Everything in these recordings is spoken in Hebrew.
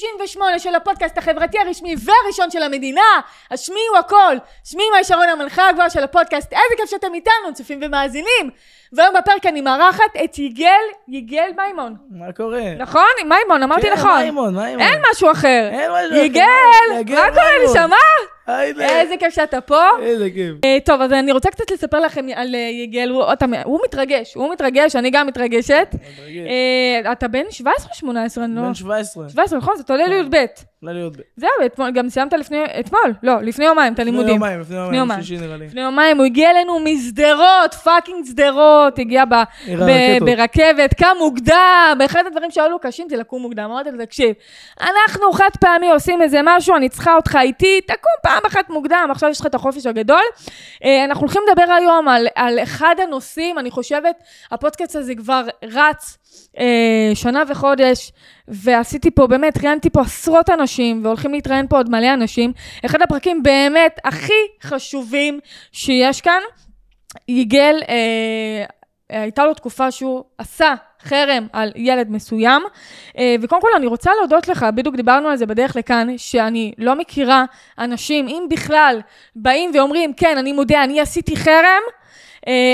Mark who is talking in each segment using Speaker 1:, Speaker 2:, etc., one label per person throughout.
Speaker 1: 68 של הפודקאסט החברתי הרשמי והראשון של המדינה. השמיעו הכל. שמי מאי שרון המנחה הגבוהה של הפודקאסט. איזה כיף שאתם איתנו, צופים ומאזינים. והיום בפרק אני מארחת את יגאל, יגאל מימון.
Speaker 2: מה קורה?
Speaker 1: נכון? מימון, אמרתי
Speaker 2: כן,
Speaker 1: נכון.
Speaker 2: מימון, מימון.
Speaker 1: אין משהו אחר.
Speaker 2: אין משהו אחר.
Speaker 1: יגאל,
Speaker 2: יגאל
Speaker 1: מה קורה. נשמה? איזה כיף שאתה פה.
Speaker 2: איזה כיף.
Speaker 1: אה, טוב, אז אני רוצה קצת לספר לכם על אה, יגאל, הוא, מתרגש, הוא מתרגש, אני גם מתרגשת. אה, אתה בן 17 או 18? אני לא...
Speaker 2: בן 17.
Speaker 1: 17, נכון? זאת עולה לי"ב.
Speaker 2: להיות ב...
Speaker 1: זהו, אתמול, גם סיימת לפני, אתמול, לא, לפני יומיים את
Speaker 2: לפני
Speaker 1: הלימודים.
Speaker 2: יומיים, לפני
Speaker 1: יומיים.
Speaker 2: יומיים, שישי נראה לי.
Speaker 1: לפני יומיים הוא הגיע אלינו משדרות, fucking שדרות, הגיע ב, ב. ברכבת, קם מוקדם, אחד הדברים שהיו לו קשים זה לקום מוקדם. אמרתי לו, תקשיב, אנחנו חד פעמי עושים איזה משהו, אני צריכה אותך איתי, תקום פעם אחת מוקדם, עכשיו יש לך את החופש הגדול. אה, אנחנו הולכים לדבר היום על, על אחד הנושאים, אני חושבת, הפודקאסט הזה כבר רץ אה, שנה וחודש, ועשיתי פה, באמת, ראיינתי פה עשרות אנשים, והולכים להתראיין פה עוד מלא אנשים. אחד הפרקים באמת הכי חשובים שיש כאן. יגאל, אה, הייתה לו תקופה שהוא עשה חרם על ילד מסוים, אה, וקודם כל אני רוצה להודות לך, בדיוק דיברנו על זה בדרך לכאן, שאני לא מכירה אנשים, אם בכלל, באים ואומרים, כן, אני מודה, אני עשיתי חרם,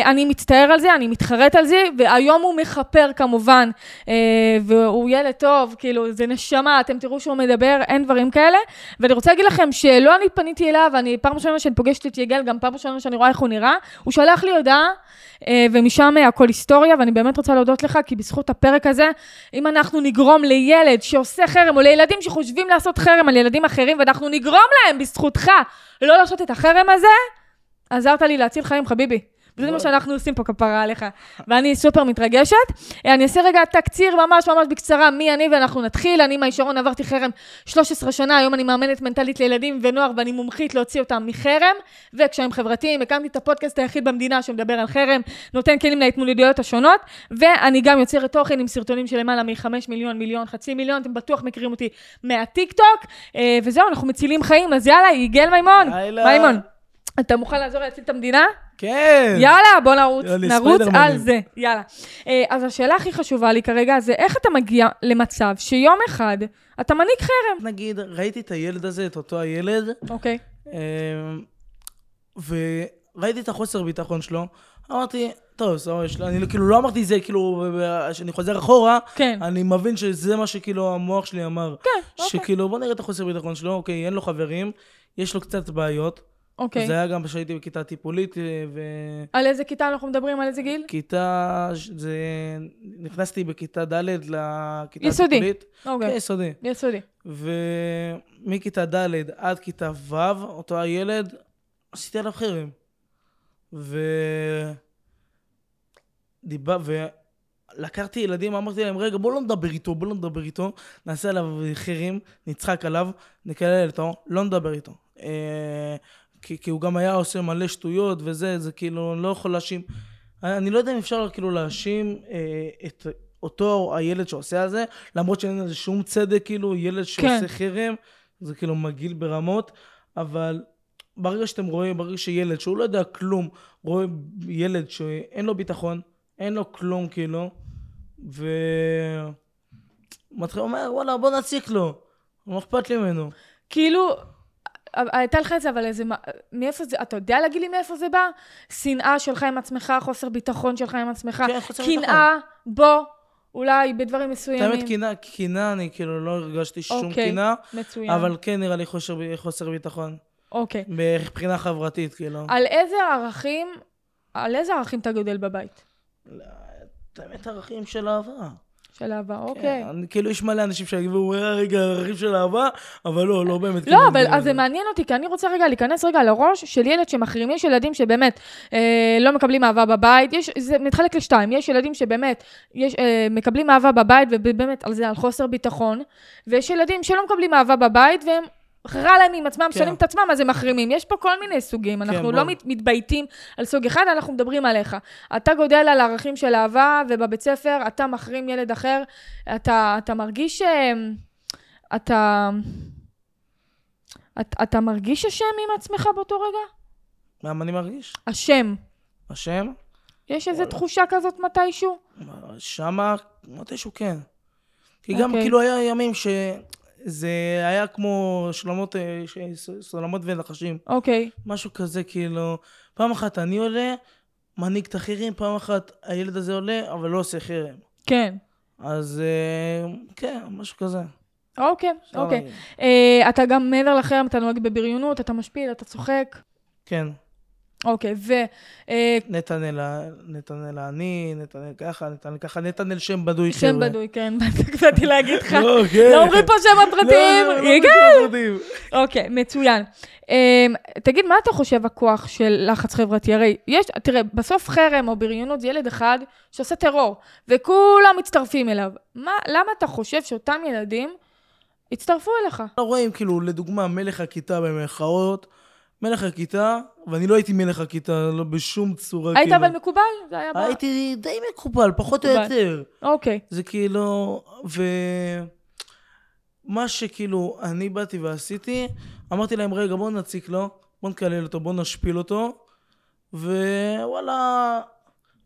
Speaker 1: אני מצטער על זה, אני מתחרט על זה, והיום הוא מכפר כמובן, אה, והוא ילד טוב, כאילו, זה נשמה, אתם תראו שהוא מדבר, אין דברים כאלה. ואני רוצה להגיד לכם שלא אני פניתי אליו, אני פעם ראשונה שאני פוגשת את יגאל, גם פעם ראשונה שאני רואה איך הוא נראה, הוא שלח לי הודעה, אה, ומשם אה, הכל היסטוריה, ואני באמת רוצה להודות לך, כי בזכות הפרק הזה, אם אנחנו נגרום לילד שעושה חרם, או לילדים שחושבים לעשות חרם על ילדים אחרים, ואנחנו נגרום להם בזכותך לא לעשות את החרם הזה, עזרת לי להציל חיים, חביבי. וזה מה שאנחנו עושים פה, כפרה עליך. ואני סופר מתרגשת. אה, אני אעשה רגע תקציר ממש ממש בקצרה, מי אני ואנחנו נתחיל. אני מאי שרון, עברתי חרם 13 שנה, היום אני מאמנת מנטלית לילדים ונוער, ואני מומחית להוציא אותם מחרם וקשיים חברתיים. הקמתי את הפודקאסט היחיד במדינה שמדבר על חרם, נותן כלים להתמודדויות השונות, ואני גם יוצרת תוכן עם סרטונים של למעלה מ-5 מיליון, מיליון, חצי מיליון, אתם בטוח מכירים אותי מהטיקטוק. אה, וזהו, אנחנו מצילים חיים, אז יאללה, יגאל מימון. מימון. אתה מוכן לעזור להציל את המדינה?
Speaker 2: כן.
Speaker 1: יאללה, בוא נרוץ,
Speaker 2: יאללה,
Speaker 1: נרוץ. על זה, יאללה. אה, אז השאלה הכי חשובה לי כרגע זה איך אתה מגיע למצב שיום אחד אתה מנהיג חרם,
Speaker 2: נגיד, ראיתי את הילד הזה, את אותו הילד,
Speaker 1: אוקיי?
Speaker 2: אמ, וראיתי את החוסר ביטחון שלו, אמרתי, טוב, סבבה, יש לו- אני כאילו לא אמרתי זה, כאילו, כשאני חוזר אחורה,
Speaker 1: כן.
Speaker 2: אני מבין שזה מה שכאילו המוח שלי אמר.
Speaker 1: כן, אוקיי.
Speaker 2: שכאילו, בוא נראה את החוסר ביטחון שלו, אוקיי, אין לו חברים, יש לו קצת בעיות.
Speaker 1: אוקיי.
Speaker 2: זה היה גם כשהייתי בכיתה טיפולית, אה,
Speaker 1: על איזה כיתה אנחנו מדברים? על איזה גיל?
Speaker 2: וכיתה, ש- זה... נכנסתי בכיתה ד' לכיתה
Speaker 1: יסודי.
Speaker 2: הטיפולית. כן,
Speaker 1: אוקיי,
Speaker 2: יסודי.
Speaker 1: יסודי.
Speaker 2: ומכיתה ד' עד כיתה ו', אותו הילד, עשיתי עליו חרם. ו... דיבר... ולקחתי ילדים, אמרתי להם, רגע, בוא לא נדבר איתו, בוא לא נדבר איתו, נעשה עליו חרם, נצחק עליו, נקלל אותו, לא נדבר איתו. כי, כי הוא גם היה עושה מלא שטויות וזה, זה כאילו, אני לא יכול להאשים. אני לא יודע אם אפשר כאילו להאשים אה, את אותו הילד שעושה את זה, למרות שאין לזה שום צדק, כאילו, ילד שעושה
Speaker 1: כן.
Speaker 2: חרם, זה כאילו מגעיל ברמות, אבל ברגע שאתם רואים, ברגע שילד שהוא לא יודע כלום, רואה ילד שאין לו ביטחון, אין לו כלום, כאילו, ו... מתחיל, אומר, וואלה, בוא נציק לו, לא אכפת לי ממנו.
Speaker 1: כאילו, הייתה לך את זה, אבל איזה, מאיפה זה, אתה יודע להגיד לי מאיפה זה בא? שנאה שלך עם עצמך, חוסר ביטחון שלך עם עצמך,
Speaker 2: כן, חוסר.
Speaker 1: קנאה בו, אולי בדברים מסוימים.
Speaker 2: האמת, קינה, קינה, אני כאילו לא הרגשתי שום
Speaker 1: אוקיי,
Speaker 2: קינה,
Speaker 1: מצוין.
Speaker 2: אבל כן נראה לי חוסר, חוסר ביטחון.
Speaker 1: אוקיי.
Speaker 2: מבחינה חברתית, כאילו.
Speaker 1: על איזה ערכים, על איזה ערכים אתה גדל בבית?
Speaker 2: את האמת, ערכים של אהבה.
Speaker 1: של אהבה,
Speaker 2: כן,
Speaker 1: אוקיי.
Speaker 2: אני- כאילו, יש מלא אנשים שיגידו, "אה, רגע, ערכים של אהבה, אבל לא, לא באמת.
Speaker 1: לא,
Speaker 2: כאילו,
Speaker 1: אבל אז זה מעניין אותי, כי אני רוצה רגע להיכנס רגע לראש של ילד שמחרים. יש ילדים שבאמת אה, לא מקבלים אהבה בבית, יש, זה מתחלק לשתיים. יש ילדים שבאמת יש, אה, מקבלים אהבה בבית, ובאמת על זה, על חוסר ביטחון, ויש ילדים שלא מקבלים אהבה בבית, והם רע להם עם עצמם,
Speaker 2: כן.
Speaker 1: שונאים את עצמם, אז הם מחרימים. יש פה כל מיני סוגים. אנחנו
Speaker 2: בוא.
Speaker 1: לא מת, מתבייתים על סוג אחד, אנחנו מדברים עליך. אתה גודל על ערכים של אהבה, ובבית ספר אתה מחרים ילד אחר, אתה, אתה מרגיש... אה, אתה... אתה, אתה מרגיש אשם עם עצמך באותו רגע?
Speaker 2: מה אני מרגיש?
Speaker 1: אשם.
Speaker 2: השם?
Speaker 1: יש איזו. תחושה כזאת מתישהו?
Speaker 2: שמה, מתישהו כן. כי גם
Speaker 1: אוקיי.
Speaker 2: כאילו היה ימים שזה היה כמו שלמות, אה, סולמות ונחשים.
Speaker 1: אוקיי.
Speaker 2: משהו כזה, כאילו, פעם אחת אני עולה, מנהיג את האחרים, פעם אחת הילד הזה עולה, אבל לא עושה חרם.
Speaker 1: כן.
Speaker 2: אז אה, כן, משהו כזה.
Speaker 1: אוקיי, אוקיי. אה, אתה גם מעבר לחרם, אתה נוהג בבריונות, אתה משפיל, אתה צוחק.
Speaker 2: כן,
Speaker 1: אוקיי, ו... אה,
Speaker 2: נתנאל, נתנאל העני, נתנאל ככה, נתנאל ככה, נתנאל שם בדוי
Speaker 1: שם
Speaker 2: חבר'ה.
Speaker 1: בדוי, כן, באתי להגיד לך.
Speaker 2: לא, כן.
Speaker 1: לא אומרים פה שמות פרטיים.
Speaker 2: לא, לא, לא
Speaker 1: יגאל. אוקיי, מצוין. אמ, תגיד, מה אתה חושב הכוח של לחץ חברתי? הרי יש, תראה, בסוף חרם או בריונות זה ילד אחד שעושה טרור, וכולם מצטרפים אליו. מה, למה אתה חושב שאותם ילדים יצטרפו אליך?
Speaker 2: לא רואים, כאילו, לדוגמה, מלך הכיתה במרכאות, מלך הכיתה, ואני לא הייתי מלך הכיתה, לא בשום צורה,
Speaker 1: היית
Speaker 2: כאילו.
Speaker 1: אבל מקובל? זה היה...
Speaker 2: הייתי די מקובל, פחות או
Speaker 1: מקובל.
Speaker 2: יותר.
Speaker 1: אוקיי.
Speaker 2: זה כאילו, ו... מה שכאילו אני באתי ועשיתי, אמרתי להם, רגע, בואו נציק לו, בואו נקלל אותו, בואו נשפיל אותו, ווואלה,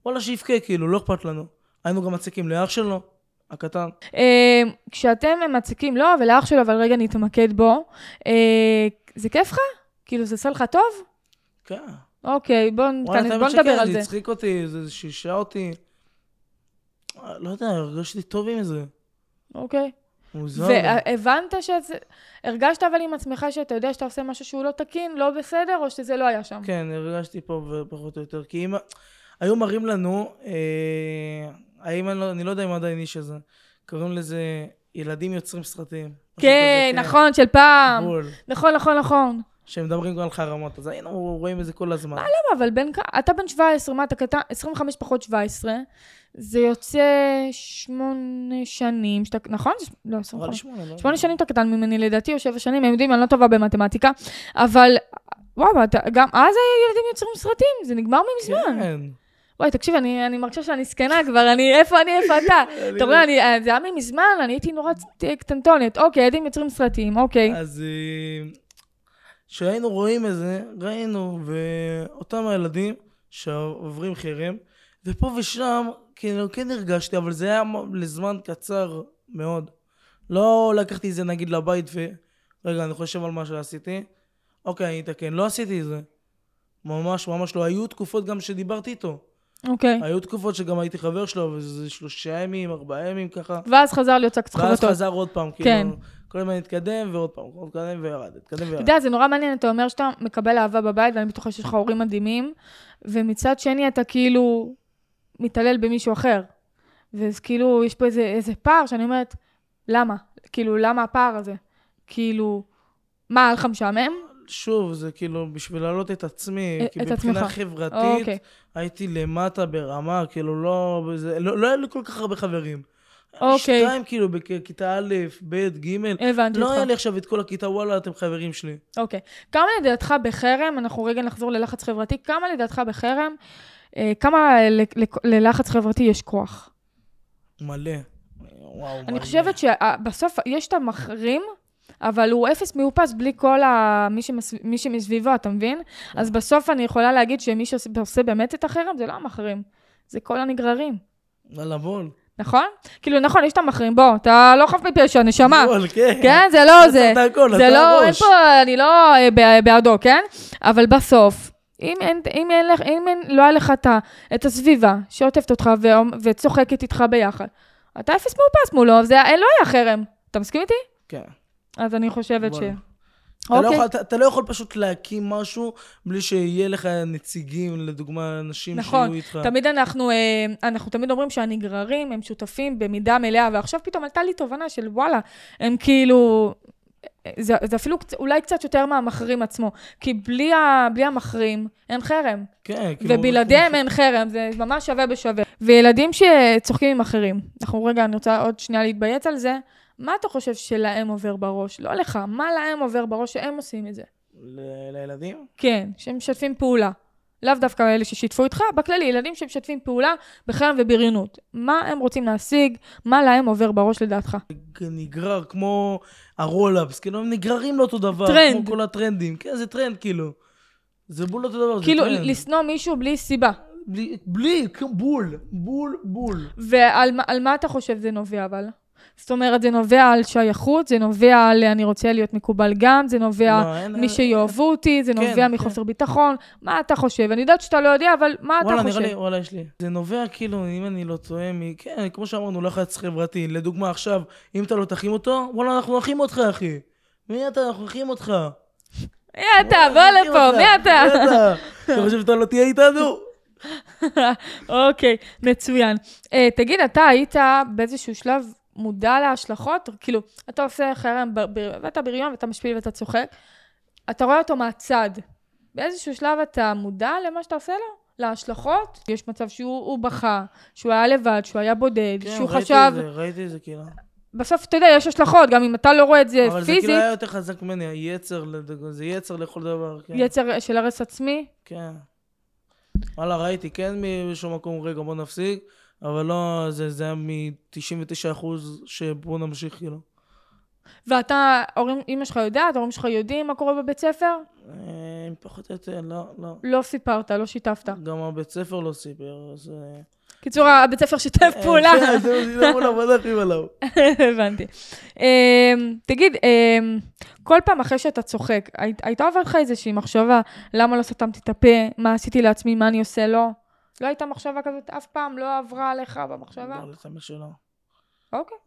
Speaker 2: וואלה שיבכה, כאילו, לא אכפת לנו. היינו גם מציקים לאח שלו, הקטן.
Speaker 1: אמ, כשאתם מציקים לו ולאח שלו, אבל רגע נתמקד בו, אה, זה כיף לך? כאילו, זה עושה לך טוב?
Speaker 2: כן.
Speaker 1: אוקיי, בוא,
Speaker 2: וואלה,
Speaker 1: בוא נדבר על
Speaker 2: זה
Speaker 1: זה.
Speaker 2: הצחיק אותי, זה שישה אותי. אה, לא יודע, הרגשתי טוב עם זה.
Speaker 1: אוקיי.
Speaker 2: מוזר.
Speaker 1: והבנת שזה... הרגשת אבל עם עצמך שאתה יודע שאתה עושה משהו שהוא לא תקין, לא בסדר, או שזה לא היה שם?
Speaker 2: כן, הרגשתי פה ופחות או יותר. כי אם... היו מראים לנו, אה, האם אני לא, אני לא יודע אם עדיין איש הזה, קוראים לזה ילדים יוצרים סרטים.
Speaker 1: כן,
Speaker 2: כזה,
Speaker 1: נכון, של פעם.
Speaker 2: בול.
Speaker 1: נכון, נכון, נכון.
Speaker 2: שמדברים גם על חרמות, אז היינו רואים את זה כל הזמן.
Speaker 1: למה, אבל בן. אתה בן 17, מה אתה קטן? 25 פחות 17, זה יוצא שמונה שנים, שאתה... נכון? לא,
Speaker 2: אבל
Speaker 1: 25.
Speaker 2: שמונה, לא?
Speaker 1: שנים אתה קטן ממני, לדעתי, או שבע שנים, הם יודעים, אני לא טובה במתמטיקה, אבל... וואו, אתה, גם אז הילדים יוצרים סרטים, זה נגמר מזמן.
Speaker 2: כן.
Speaker 1: וואי, תקשיב, אני, אני מרגישה שאני זקנה כבר, אני, איפה אני, איפה אתה? אתה רואה, אני, אה, זה היה מזמן, אני הייתי נורא קטנטונת. אוקיי, ילדים יוצרים סרטים, אוקיי.
Speaker 2: אז כשהיינו רואים את זה, ראינו, ואותם הילדים שעוברים חרם, ופה ושם, כאילו, כן הרגשתי, אבל זה היה לזמן קצר מאוד. לא לקחתי את זה נגיד לבית ו... רגע, אני חושב על מה שעשיתי. אוקיי, אני אתקן. לא עשיתי את זה. ממש ממש לא. היו תקופות גם שדיברתי איתו.
Speaker 1: אוקיי.
Speaker 2: היו תקופות שגם הייתי חבר שלו, וזה שלושה ימים, ארבעה ימים ככה.
Speaker 1: ואז חזר להיות שק
Speaker 2: ואז
Speaker 1: חבטות.
Speaker 2: חזר עוד פעם,
Speaker 1: כן.
Speaker 2: כאילו, כל הזמן התקדם, ועוד פעם, עוד התקדם וירד, התקדם
Speaker 1: אתה
Speaker 2: וירד.
Speaker 1: יודע, זה נורא מעניין, אתה אומר שאתה מקבל אהבה בבית, ואני בטוחה שיש לך הורים מדהימים, ומצד שני אתה כאילו מתעלל במישהו אחר. ואז כאילו, יש פה איזה, איזה פער שאני אומרת, למה? כאילו, למה הפער הזה? כאילו, מה, היה לך משעמם?
Speaker 2: שוב, זה כאילו בשביל להעלות את עצמי, כי
Speaker 1: את
Speaker 2: מבחינה
Speaker 1: עצמך.
Speaker 2: חברתית,
Speaker 1: אוקיי.
Speaker 2: הייתי למטה ברמה, כאילו לא, בזה, לא, לא היה לי כל כך הרבה חברים.
Speaker 1: אוקיי.
Speaker 2: שתיים כאילו בכיתה א', ב', ג',
Speaker 1: הבנתי
Speaker 2: לא
Speaker 1: אותך.
Speaker 2: היה לי עכשיו את כל הכיתה, וואלה, אתם חברים שלי.
Speaker 1: אוקיי. כמה לדעתך בחרם, אנחנו רגע נחזור ללחץ חברתי, כמה לדעתך בחרם, אה, כמה ללחץ חברתי יש כוח?
Speaker 2: מלא. וואו, מלא.
Speaker 1: אני חושבת שבסוף יש את המחרים, אבל הוא אפס מאופס בלי כל ה... מי, שמס... מי שמסביבו, אתה מבין?
Speaker 2: כן.
Speaker 1: אז בסוף אני יכולה להגיד שמי שעושה באמת את החרם זה לא המחרים, זה כל הנגררים,
Speaker 2: בול.
Speaker 1: נכון? כאילו, נכון, יש את המחרים, בוא, אתה לא חף מפשע, נשמה.
Speaker 2: בול, כן.
Speaker 1: כן, זה לא
Speaker 2: אתה
Speaker 1: זה.
Speaker 2: את הכל,
Speaker 1: זה
Speaker 2: אתה
Speaker 1: לא, אין. פה, אני לא אה, בעדו, כן? אבל בסוף, אם אין, אם אין לך, אם אין, לא היה לך את, הסביבה שעוטפת אותך ו- וצוחקת איתך ביחד, אתה אפס מאופס מולו, זה לא היה חרם. אתה מסכים איתי?
Speaker 2: כן.
Speaker 1: אז אני חושבת ש...
Speaker 2: אתה לא
Speaker 1: אוקיי.
Speaker 2: יכול- אתה- אתה לא יכול פשוט להקים משהו בלי שיהיה לך נציגים, לדוגמה, אנשים
Speaker 1: נכון,
Speaker 2: שיהיו איתך.
Speaker 1: תמיד אנחנו, אה, אנחנו תמיד אומרים שהנגררים הם שותפים במידה מלאה, ועכשיו פתאום עלתה לי תובנה של וואלה, הם כאילו... זה, זה אפילו אולי קצת יותר מהמחרים עצמו, כי בלי, ה, בלי המחרים אין חרם,
Speaker 2: כן, כאילו...
Speaker 1: ובלעדיהם אין חרם, זה ממש שווה בשווה. וילדים שצוחקים עם אחרים, אנחנו רגע, אני רוצה עוד שנייה להתבייץ על זה, מה אתה חושב שלהם עובר בראש? לא לך, מה להם עובר בראש שהם עושים את זה?
Speaker 2: ל- לילדים?
Speaker 1: כן, שהם משתפים פעולה. לאו דווקא אלה ששיתפו איתך, בכללי, ילדים שמשתפים פעולה בחרם ובריונות. מה הם רוצים להשיג? מה להם עובר בראש לדעתך?
Speaker 2: נגרר כמו ה roll-ups, כאילו הם נגררים לאותו דבר.
Speaker 1: טרנד.
Speaker 2: כמו כל הטרנדים. כן, זה טרנד כאילו. זה בול אותו דבר, זה
Speaker 1: כאילו,
Speaker 2: טרנד.
Speaker 1: לשנוא מישהו בלי סיבה.
Speaker 2: בלי, בלי, בול, בול, בול.
Speaker 1: ועל מה- על מה אתה חושב זה נובע אבל? זאת אומרת, זה נובע על שייכות, זה נובע על אני רוצה להיות מקובל גם, זה נובע
Speaker 2: לא, אין-
Speaker 1: מי
Speaker 2: אין-
Speaker 1: שיאהבו אותי, זה
Speaker 2: כן,
Speaker 1: נובע
Speaker 2: כן.
Speaker 1: מחוסר ביטחון. מה אתה חושב? אני יודעת שאתה לא יודע, אבל מה אתה
Speaker 2: וואלה, נראה
Speaker 1: חושב?
Speaker 2: לי, וואלה, יש לי. זה נובע כאילו, אם אני לא טועה, מ... כן, כמו שאמרנו, לחץ חברתי. לדוגמה, עכשיו, אם אתה לא תחים אותו, וואלה, אנחנו נחים אותך, אחי. מי אתה? אנחנו נחים אותך.
Speaker 1: מי אתה? בוא
Speaker 2: וואלה,
Speaker 1: לפה,
Speaker 2: אותך.
Speaker 1: מי אתה?
Speaker 2: מי אתה? אתה חושב שאתה לא תהיה איתנו?
Speaker 1: אוקיי, מצוין. אה, תגיד, אתה היית באיזשהו שלב מודע להשלכות? כאילו, אתה עושה חרם ואתה בריון ואתה משפיל ואתה צוחק, אתה רואה אותו מהצד. באיזשהו שלב אתה מודע למה שאתה עושה לו? להשלכות? יש מצב שהוא הוא בכה, שהוא היה לבד, שהוא היה בודד,
Speaker 2: כן,
Speaker 1: שהוא
Speaker 2: ראיתי
Speaker 1: חשב...
Speaker 2: את זה, ראיתי את זה, כאילו.
Speaker 1: בסוף, אתה יודע, יש השלכות, גם אם אתה לא רואה את זה
Speaker 2: אבל זה
Speaker 1: פיזית,
Speaker 2: כאילו היה יותר חזק ממני, היצר, זה יצר לכל דבר, כן.
Speaker 1: יצר של הרס עצמי.
Speaker 2: כן. וואלה, ראיתי, כן באיזשהו מקום, רגע, בוא נפסיק, אבל לא, זה, זה היה מ-99% שבוא נמשיך, כאילו.
Speaker 1: ואתה, הורים, אמא שלך יודעת, ההורים שלך יודעים מה קורה בבית ספר?
Speaker 2: אה, פחות או יותר, לא, לא.
Speaker 1: לא סיפרת, לא שיתפת.
Speaker 2: גם הבית ספר לא סיפר, אז... אה,
Speaker 1: קיצור, הבית ספר שיתף פעולה.
Speaker 2: כן, זה מול המדחים עליו.
Speaker 1: הבנתי. אמ, תגיד, אמ, כל פעם אחרי שאתה צוחק, היית- הייתה עוברת לך איזושהי מחשבה, למה לא סתמתי את הפה, מה עשיתי לעצמי, מה אני עושה לו? לא הייתה מחשבה כזאת, אף פעם לא עברה עליך במחשבה?
Speaker 2: לא, לסמך שלא.
Speaker 1: אוקיי,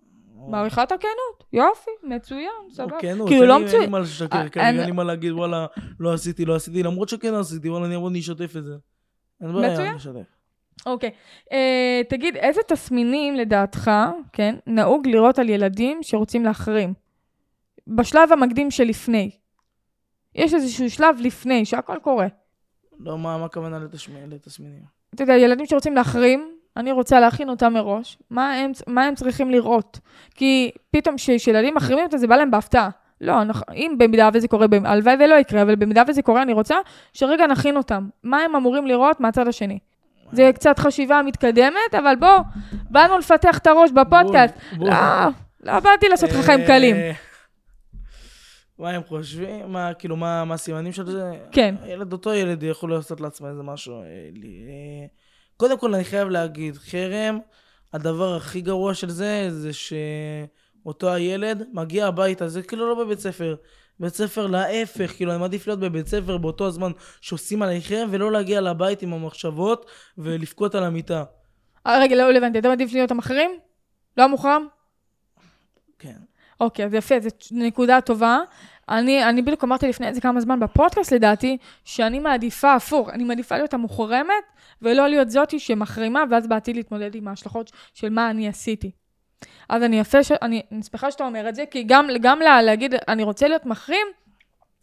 Speaker 1: מעריכה את הכנות, יופי, מצוין, סבבה.
Speaker 2: כן, נו,
Speaker 1: כאילו, לא מצוין.
Speaker 2: אין לי מה לשקר,
Speaker 1: אה, אני-
Speaker 2: אין לי מה להגיד, וואלה, לא עשיתי, לא עשיתי, למרות שכן עשיתי, וואלה, אני אבוא נשתף את זה. אין בעיה,
Speaker 1: מצוין.
Speaker 2: נשתף.
Speaker 1: אוקיי. אה, תגיד, איזה תסמינים לדעתך, כן, נהוג לראות על ילדים שרוצים להחרים? בשלב המקדים שלפני. יש איזשהו שלב לפני, שהכל קורה.
Speaker 2: לא, מה מה הכוונה לתסמינים?
Speaker 1: אתה יודע, ילדים שרוצים להחרים, אני רוצה להכין אותם מראש. מה הם, מה הם צריכים לראות? כי פתאום כשילדים מחרימים אותם, זה בא להם בהפתעה. לא, אנחנו, אם במידה וזה קורה, הלוואי ולא יקרה, אבל במידה וזה קורה, אני רוצה שרגע נכין אותם. מה הם אמורים לראות מהצד השני? זה קצת חשיבה מתקדמת, אבל בוא, באנו לפתח את הראש בפודקאסט. לא, לא באתי לעשות לך חיים קלים.
Speaker 2: מה הם חושבים? מה, כאילו, מה מה הסימנים של זה?
Speaker 1: כן.
Speaker 2: הילד, אותו ילד יכול לעשות לעצמו איזה משהו. אה, אה, קודם כל, אני חייב להגיד, חרם, הדבר הכי גרוע של זה, זה שאותו הילד מגיע הביתה, זה כאילו לא בבית ספר. בית ספר להפך, כאילו, אני מעדיף להיות בבית ספר באותו הזמן שעושים עליי חרם, ולא להגיע לבית עם המחשבות ולבכות על המיטה.
Speaker 1: אה, רגע, לא הבנתי, אתה מעדיף להיות המחרים? לא המוחרם?
Speaker 2: כן.
Speaker 1: אוקיי, אז יפה, זו נקודה טובה. אני, אני בדיוק אמרתי לפני איזה כמה זמן בפודקאסט, לדעתי, שאני מעדיפה הפוך, אני מעדיפה להיות המוחרמת, ולא להיות זאתי שמחרימה, ואז בעתיד להתמודד עם ההשלכות של מה אני עשיתי. אז אני יפה, ש... אני, אני שמחה שאתה אומר את זה, כי גם, גם לה, להגיד, אני רוצה להיות מחרים,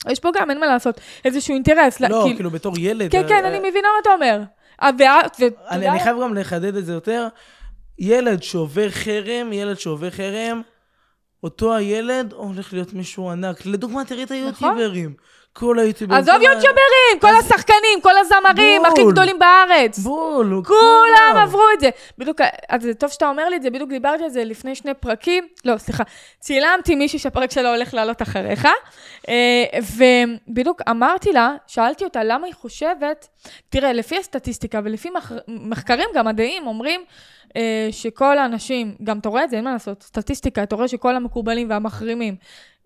Speaker 1: יש פה גם, אין מה לעשות, איזשהו אינטרס.
Speaker 2: לא,
Speaker 1: כי-
Speaker 2: כאילו, בתור ילד.
Speaker 1: כן, כן,
Speaker 2: אה,
Speaker 1: אני מבינה מה אתה אומר. אה, ואת, ו...
Speaker 2: אני, אני חייב גם לחדד את זה יותר. ילד שעובר חרם, ילד שעובר חרם, אותו הילד הולך להיות מישהו ענק. לדוגמה, תראי את היוטיוברים. כל היוטיוברים.
Speaker 1: נכון. עזוב
Speaker 2: כל
Speaker 1: יוטיוברים, כל השחקנים, כל הזמרים הכי. גדולים בארץ.
Speaker 2: בול,
Speaker 1: כולם עברו את זה. בדיוק, אז זה טוב שאתה אומר לי את זה, בדיוק דיברתי על זה לפני שני פרקים. לא, סליחה. צילמתי מישהי שהפרק שלה הולך לעלות אחריך, אה, ובדיוק אמרתי לה, שאלתי אותה למה היא חושבת, תראה, לפי הסטטיסטיקה ולפי מח- מחקרים גם מדעיים אומרים אה, שכל האנשים, גם אתה רואה את זה, אין מה לעשות, סטטיסטיקה, אתה רואה שכל המקובלים והמחרימים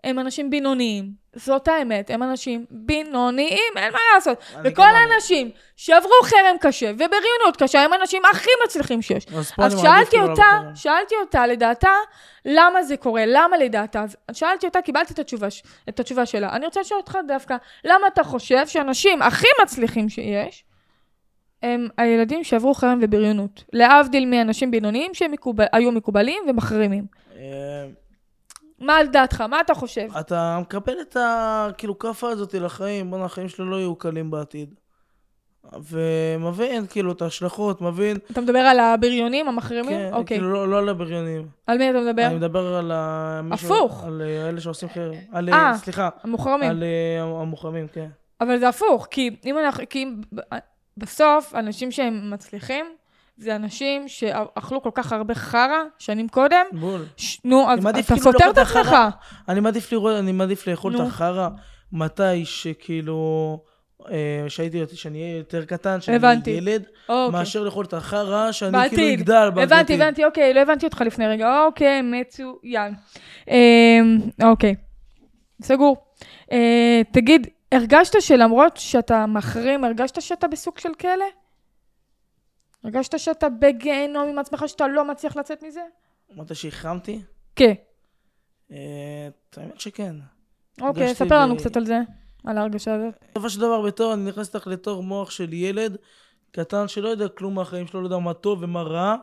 Speaker 1: הם אנשים בינוניים. זאת האמת, הם אנשים בינוניים, אין מה לעשות. וכל האנשים שעברו חרם קשה ובריונות קשה, הם האנשים הכי מצליחים שיש.
Speaker 2: אז
Speaker 1: שאלתי
Speaker 2: כאילו
Speaker 1: אותה,
Speaker 2: חרם.
Speaker 1: שאלתי אותה לדעתה, למה זה קורה? למה לדעתה? אז שאלתי אותה, קיבלתי את התשובה, את התשובה שלה. אני רוצה לשאול אותך דווקא, למה אתה חושב שאנשים הכי מצליחים שיש, הם הילדים שעברו חרם ובריונות? להבדיל מאנשים בינוניים שהיו מקובלים ומחרימים.
Speaker 2: אה,
Speaker 1: מה על דעתך? מה אתה חושב?
Speaker 2: אתה מקבל את ה... כאילו, כאפה הזאת לחיים. בוא'נה, החיים שלו לא יהיו קלים בעתיד. ומבין כאילו את ההשלכות, מבין...
Speaker 1: אתה מדבר על הבריונים המחרימים?
Speaker 2: כן,
Speaker 1: אוקיי.
Speaker 2: כאילו לא, לא על הבריונים.
Speaker 1: על מי אתה מדבר?
Speaker 2: אני מדבר על ה... מישהו-
Speaker 1: הפוך.
Speaker 2: על אה, אלה שעושים חרם. על...
Speaker 1: אה,
Speaker 2: אה, סליחה.
Speaker 1: המוחרמים.
Speaker 2: על אה, המוחרמים, כן.
Speaker 1: אבל זה הפוך, כי אם אנחנו, כי אם בסוף, אנשים שהם מצליחים, זה אנשים שאכלו כל כך הרבה חרא שנים קודם,
Speaker 2: בול.
Speaker 1: ש- נו, אז אתה
Speaker 2: כאילו
Speaker 1: סותר את עצמך.
Speaker 2: אני מעדיף לראות, אני מעדיף לאכול את
Speaker 1: נו.
Speaker 2: החרא מתי שכאילו... אה, שהייתי, שאני אהיה יותר קטן, שאני
Speaker 1: הבנתי.
Speaker 2: ילד,
Speaker 1: אוקיי.
Speaker 2: מאשר לאכול את החרא, שאני
Speaker 1: בעתיד.
Speaker 2: כאילו אגדל בעתיד.
Speaker 1: הבנתי, הבנתי, אוקיי, לא הבנתי אותך לפני רגע. אוקיי, מצוין. אמ, אוקיי, סגור. אה, תגיד, הרגשת שלמרות שאתה מחרים, הרגשת שאתה בסוג של כלא? הרגשת שאתה בגיהנום עם עצמך, שאתה לא מצליח לצאת מזה?
Speaker 2: מתי שהחרמתי?
Speaker 1: כן.
Speaker 2: אה, האמת שכן.
Speaker 1: אוקיי, ספר לנו קצת על זה, על ההרגשה הזאת.
Speaker 2: בסופו של דבר בתור, אני נכנס איתך לתור מוח של ילד קטן שלא יודע כלום מהחיים שלו, לא יודע מה טוב ומה רע,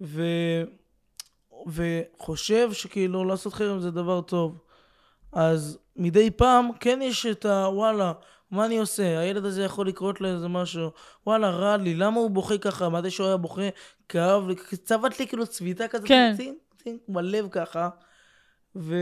Speaker 2: ו... וחושב שכאילו לעשות חרם זה דבר טוב. אז מדי פעם כן יש את ה... מה אני עושה? הילד הזה יכול לקרות לו איזה משהו. וואלה, רע לי, למה הוא בוכה ככה? מתי שהוא היה בוכה, כאב לי, צבט לי כאילו צביטה כזאת,
Speaker 1: כן.
Speaker 2: צינק, צינק, בלב ככה. ו...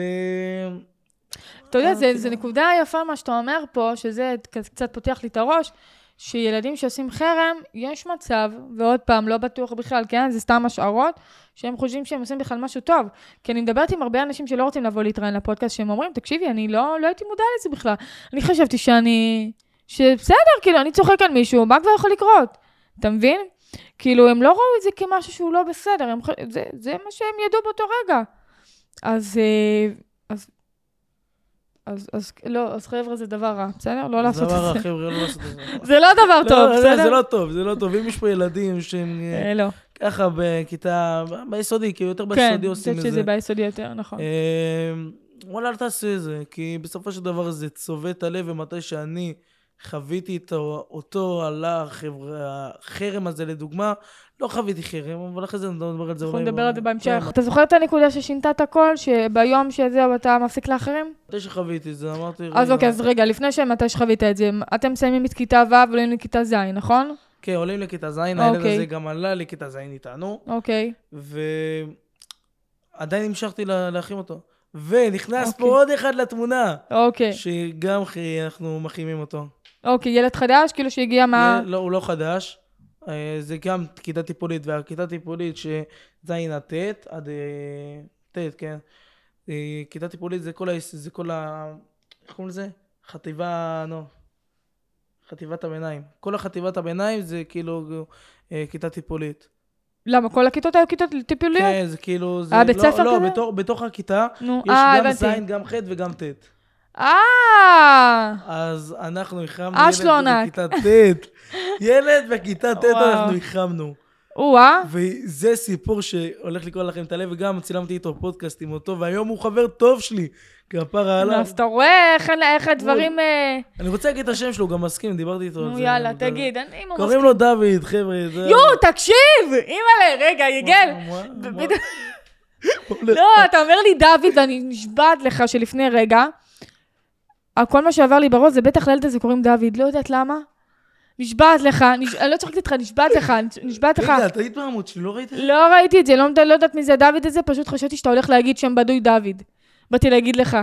Speaker 1: אתה יודע,
Speaker 2: אה,
Speaker 1: זה,
Speaker 2: כאילו.
Speaker 1: זה נקודה יפה מה שאתה אומר פה, שזה קצת פותח לי את הראש, שילדים שעושים חרם, יש מצב, ועוד פעם, לא בטוח בכלל, כן? זה סתם השערות, שהם חושבים שהם עושים בכלל משהו טוב. כי אני מדברת עם הרבה אנשים שלא רוצים לבוא להתראיין לפודקאסט, שהם אומרים, תקשיבי, אני לא, לא הייתי מודע לזה בכלל. אני חשבתי שאני... שבסדר, כאילו, אני צוחק על מישהו, מה כבר יכול לקרות? אתה מבין? כאילו, הם לא ראו את זה כמשהו שהוא לא בסדר, הם, זה, זה מה שהם ידעו באותו רגע. אז, אה, אז, אז, לא, אז חבר'ה, זה דבר רע, בסדר? לא לעשות
Speaker 2: דבר
Speaker 1: את
Speaker 2: רע,
Speaker 1: זה.
Speaker 2: חבר'ה, לא לעשות את זה.
Speaker 1: זה לא דבר
Speaker 2: לא,
Speaker 1: טוב,
Speaker 2: לא,
Speaker 1: בסדר?
Speaker 2: זה לא טוב, זה לא טוב. אם יש פה ילדים שהם אה,
Speaker 1: אה, לא.
Speaker 2: ככה בכיתה, ביסודי, כאילו יותר
Speaker 1: כן,
Speaker 2: ביסודי
Speaker 1: אני
Speaker 2: עושים
Speaker 1: חושבת
Speaker 2: את
Speaker 1: שזה
Speaker 2: זה.
Speaker 1: ביסודי יותר, נכון.
Speaker 2: אה, וואלה, אל תעשו את זה, כי בסופו של דבר זה צובט הלב, ומתי שאני חוויתי את אותו על החרם הזה לדוגמה, לא חוויתי חרם, אבל אחרי זה נדבר על זה
Speaker 1: אנחנו נדבר על זה בהמשך. אתה זוכר את הנקודה ששינתה את הכל? שביום שזהו אתה מפסיק לאחרים?
Speaker 2: מתי שחוויתי את זה, אמרתי...
Speaker 1: אז אוקיי, אז רגע, לפני שמתי שחווית את זה, אתם מסיימים את כיתה ו' ועולים לכיתה ז', נכון?
Speaker 2: כן, עולים לכיתה ז', הילד
Speaker 1: אוקיי.
Speaker 2: הזה גם עלה לכיתה ז' איתנו.
Speaker 1: אוקיי.
Speaker 2: ועדיין המשכתי לה- להכין אותו. ונכנס פה
Speaker 1: אוקיי.
Speaker 2: עוד אחד לתמונה,
Speaker 1: אוקיי.
Speaker 2: שגם אנחנו מכינים אותו.
Speaker 1: אוקיי, ילד חדש? כאילו שהגיע מה...
Speaker 2: לא, הוא לא חדש. אה, זה גם כיתה טיפולית, והכיתה טיפולית שז' עד ט', עד אה, ט', כן. אה, כיתה טיפולית זה כל ה... זה כל ה... איך קוראים לזה? חטיבה, נו. חטיבת הביניים. כל החטיבת הביניים זה כאילו כיתה טיפולית.
Speaker 1: למה, כל הכיתות היו כיתות טיפוליות?
Speaker 2: כן, זה כאילו... זה
Speaker 1: היה בית
Speaker 2: לא-
Speaker 1: ספר
Speaker 2: לא,
Speaker 1: כזה?
Speaker 2: בתוך- בתוך הכיתה
Speaker 1: נו,
Speaker 2: יש גם ז',
Speaker 1: הבנתי.
Speaker 2: גם ח' וגם ט'.
Speaker 1: אה!
Speaker 2: אז אנחנו החרמנו ילד. בכיתה ט'. ילד בכיתה ט'. אנחנו החרמנו.
Speaker 1: או-אה.
Speaker 2: וזה סיפור שהולך לקרוא לכם את הלב, וגם צילמתי איתו פודקאסט עם אותו, והיום הוא חבר טוב שלי. כפרה עליו.
Speaker 1: אז אתה רואה איך- הדברים... אה,
Speaker 2: אני רוצה להגיד את השם שלו, הוא גם מסכים, דיברתי איתו על
Speaker 1: נו,
Speaker 2: זה.
Speaker 1: יאללה, תגיד, אני ממש...
Speaker 2: קוראים לו דוד, חבר'ה.
Speaker 1: יואו, תקשיב! אימא'לה, רגע, בדיוק- לא, אתה אומר לי דוד, ואני נשבעת לך שלפני רגע, כל מה שעבר לי בראש זה בטח לילד הזה קוראים דוד, לא יודעת למה. נשבעת לך, נש- אני לא צוחקת איתך, נשבעת לך, נשבעת לך.
Speaker 2: רגע, את היית בעמוד שלי, לא ראית?
Speaker 1: לא ראיתי את זה, לא לא יודעת מי זה דוד הזה, פשוט חשבתי שאתה הולך להגיד שם בדוי דוד. באתי להגיד לך.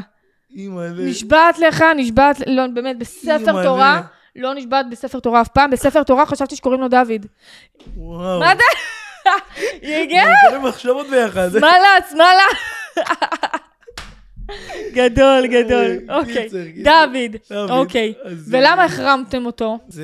Speaker 1: נשבעת לך, נשבעת, לא, באמת, בספר. תורה, לא נשבעת בספר תורה אף פעם, בספר תורה חשבתי שקוראים לו דוד.
Speaker 2: וואו.
Speaker 1: מה? יגל,
Speaker 2: אנחנו יכולים מחשבות ביחד.
Speaker 1: שמאלה, שמאלה. גדול, גדול. אוקיי. דוד. אוקיי. ולמה
Speaker 2: אה,
Speaker 1: החרמתם אותו?
Speaker 2: זה...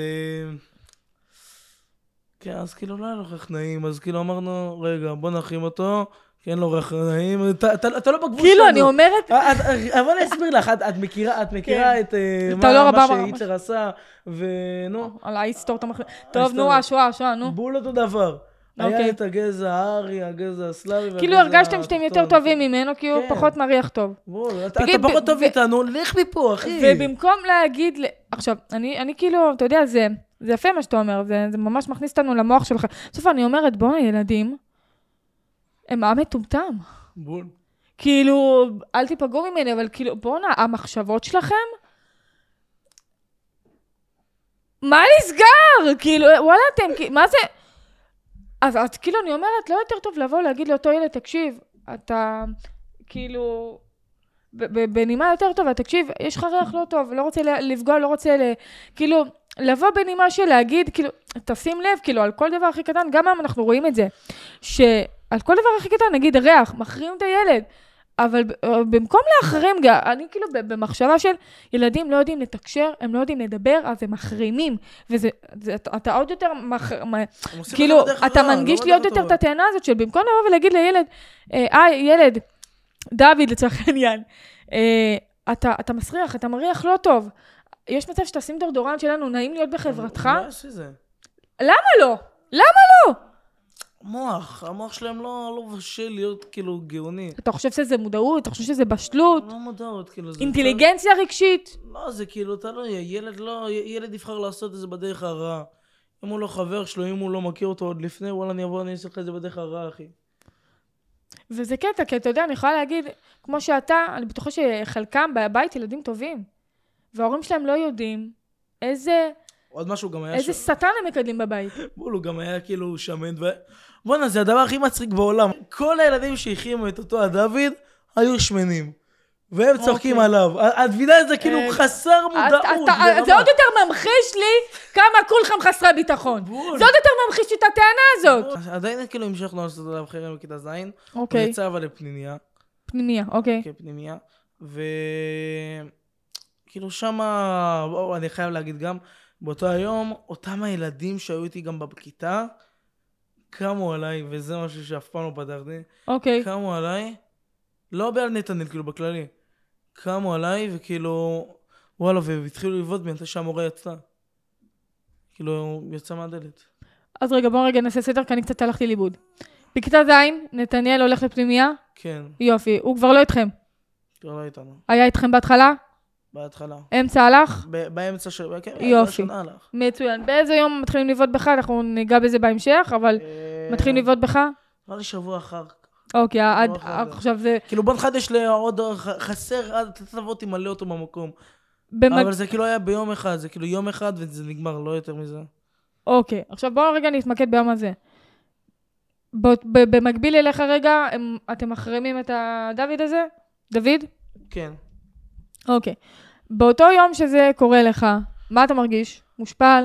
Speaker 2: כן, אז כאילו לא היה לו כך נעים, אז כאילו אמרנו, רגע, בוא נחרים אותו, כי אין לו ריח נעים, אתה- לא בגבול שלנו.
Speaker 1: כאילו, אני אומרת,
Speaker 2: אה, אה, אבל אני אסביר לך, את- מכירה, את מכירה את אה,
Speaker 1: אתה לא
Speaker 2: מה מה- שיצר עשה, ונו,
Speaker 1: על ההיסטור אתה מחליט. טוב, נו. השואה, השואה, נו.
Speaker 2: בול אותו דבר.
Speaker 1: אוקיי.
Speaker 2: היה את הגזע הארי, הגזע הסלאבי,
Speaker 1: כאילו הרגשתם שאתם יותר
Speaker 2: התחתון.
Speaker 1: טובים ממנו, כי הוא
Speaker 2: כן.
Speaker 1: פחות מריח טוב.
Speaker 2: בול, אתה
Speaker 1: תגיד,
Speaker 2: אתה פחות טוב איתנו, לך מפה, אחי.
Speaker 1: ובמקום להגיד, עכשיו, אני, אני כאילו, אתה יודע, זה, זה יפה מה שאתה אומר, זה, זה ממש מכניס אותנו למוח שלך. בסוף אני אומרת, בואנה, ילדים, הם עם מטומטם.
Speaker 2: בול.
Speaker 1: כאילו, אל תיפגעו ממני, אבל כאילו, בואנה, המחשבות שלכם מה נסגר? כאילו, וואלה, אתם, מה זה? אז, אז כאילו, אני אומרת, לא יותר טוב לבוא להגיד לאותו ילד, תקשיב, אתה, כאילו, בנימה יותר טובה, תקשיב, יש לך ריח לא טוב, לא רוצה לפגוע, לא רוצה ל... כאילו, לבוא בנימה של להגיד, כאילו, תשים לב, כאילו, על כל דבר הכי קטן, גם היום אנחנו רואים את זה, שעל כל דבר הכי קטן, נגיד ריח, מחרים את הילד, אבל אה, במקום להחרים, אני כאילו במחשבה של ילדים לא יודעים לתקשר, הם לא יודעים לדבר, אז הם מחרימים, וזה, זה, אתה, עוד יותר, מח, כאילו,
Speaker 2: את
Speaker 1: אתה
Speaker 2: לא
Speaker 1: מנגיש לי
Speaker 2: בדרך
Speaker 1: עוד יותר את
Speaker 2: הטובה.
Speaker 1: הטענה הזאת של במקום לבוא ולהגיד לילד, אה, ילד, דוד לצורך העניין, אה, אתה, אתה מסריח, אתה מריח לא טוב. יש מצב שתשים דורדורן שלנו, נעים להיות בחברתך?
Speaker 2: מה יש לזה?
Speaker 1: למה לא? למה לא?
Speaker 2: המוח, המוח שלהם לא לא בשל להיות כאילו גאוני.
Speaker 1: אתה חושב שזה מודעות? אתה חושב שזה בשלות?
Speaker 2: לא מודעות, כאילו. זה-
Speaker 1: אינטליגנציה רגשית?
Speaker 2: לא, זה כאילו, תלוי, ילד לא, ילד יבחר לעשות את זה בדרך הרעה. אם הוא לא חבר שלו, אם הוא לא מכיר אותו עוד לפני, וואלה, אני אבוא, אני אעשה לך את זה בדרך הרעה, אחי.
Speaker 1: וזה קטע, כי אתה יודע, אני יכולה להגיד, כמו שאתה, אני בטוחה שחלקם בבית ילדים טובים, וההורים שלהם לא יודעים איזה,
Speaker 2: עוד משהו גם היה
Speaker 1: איזה
Speaker 2: ש...
Speaker 1: שטן הם מקדלים בבית.
Speaker 2: בול, הוא גם היה כאילו שמן ו... בואנה, זה הדבר הכי מצחיק בעולם. כל הילדים שהחרימו את אותו הדוד היו שמנים. והם צוחקים
Speaker 1: אוקיי.
Speaker 2: עליו. את מבינה את זה כאילו חסר מודעות.
Speaker 1: זה עוד יותר ממחיש לי כמה כולכם חסרי ביטחון. זה עוד יותר ממחיש לי את הטענה הזאת.
Speaker 2: עדיין כאילו המשכנו לעשות עליו חרם בכיתה ז'. הוא
Speaker 1: אוקיי,
Speaker 2: יצא אבל לפנימייה.
Speaker 1: פנימיה, אוקיי.
Speaker 2: כפנימייה. ו... כאילו שמה, אני חייב להגיד גם, באותו היום, אותם הילדים שהיו איתי גם בכיתה, קמו עליי, וזה משהו שאף פעם לא פתחתי,
Speaker 1: אוקיי.
Speaker 2: קמו עליי, לא בעל נתנאל, כאילו, בכללי. קמו עליי, וכאילו, וואלה, והתחילו לבעוט בי, מתי שהמורה יצא. כאילו, יצא מהדלת.
Speaker 1: אז רגע, בואו רגע נעשה סדר, כי אני קצת הלכתי לאיבוד. בכיתה ז', נתניאל הולך לפנימיה,
Speaker 2: כן,
Speaker 1: יופי. הוא כבר לא איתכם.
Speaker 2: כבר לא איתנו.
Speaker 1: היה איתכם בהתחלה?
Speaker 2: בהתחלה.
Speaker 1: אמצע הלך?
Speaker 2: ב- באמצע של... כן,
Speaker 1: יופי.
Speaker 2: הלך.
Speaker 1: מצוין. באיזה יום מתחילים לבעוט בך? אנחנו ניגע בזה בהמשך, אבל
Speaker 2: אה,
Speaker 1: מתחילים לבעוט בך?
Speaker 2: נראה לי שבוע אחר
Speaker 1: אוקיי, עד. עכשיו זה...
Speaker 2: כאילו בוא נחדש לעוד, חסר, תבוא תמלא אותו במקום. אבל זה כאילו היה ביום אחד, זה כאילו יום אחד וזה נגמר, לא יותר מזה.
Speaker 1: אוקיי, עכשיו בואו רגע נתמקד ביום הזה. במקביל אליך רגע, אתם מחרימים את הדוד הזה? דוד?
Speaker 2: כן.
Speaker 1: אוקיי. באותו יום שזה קורה לך, מה אתה מרגיש? מושפל?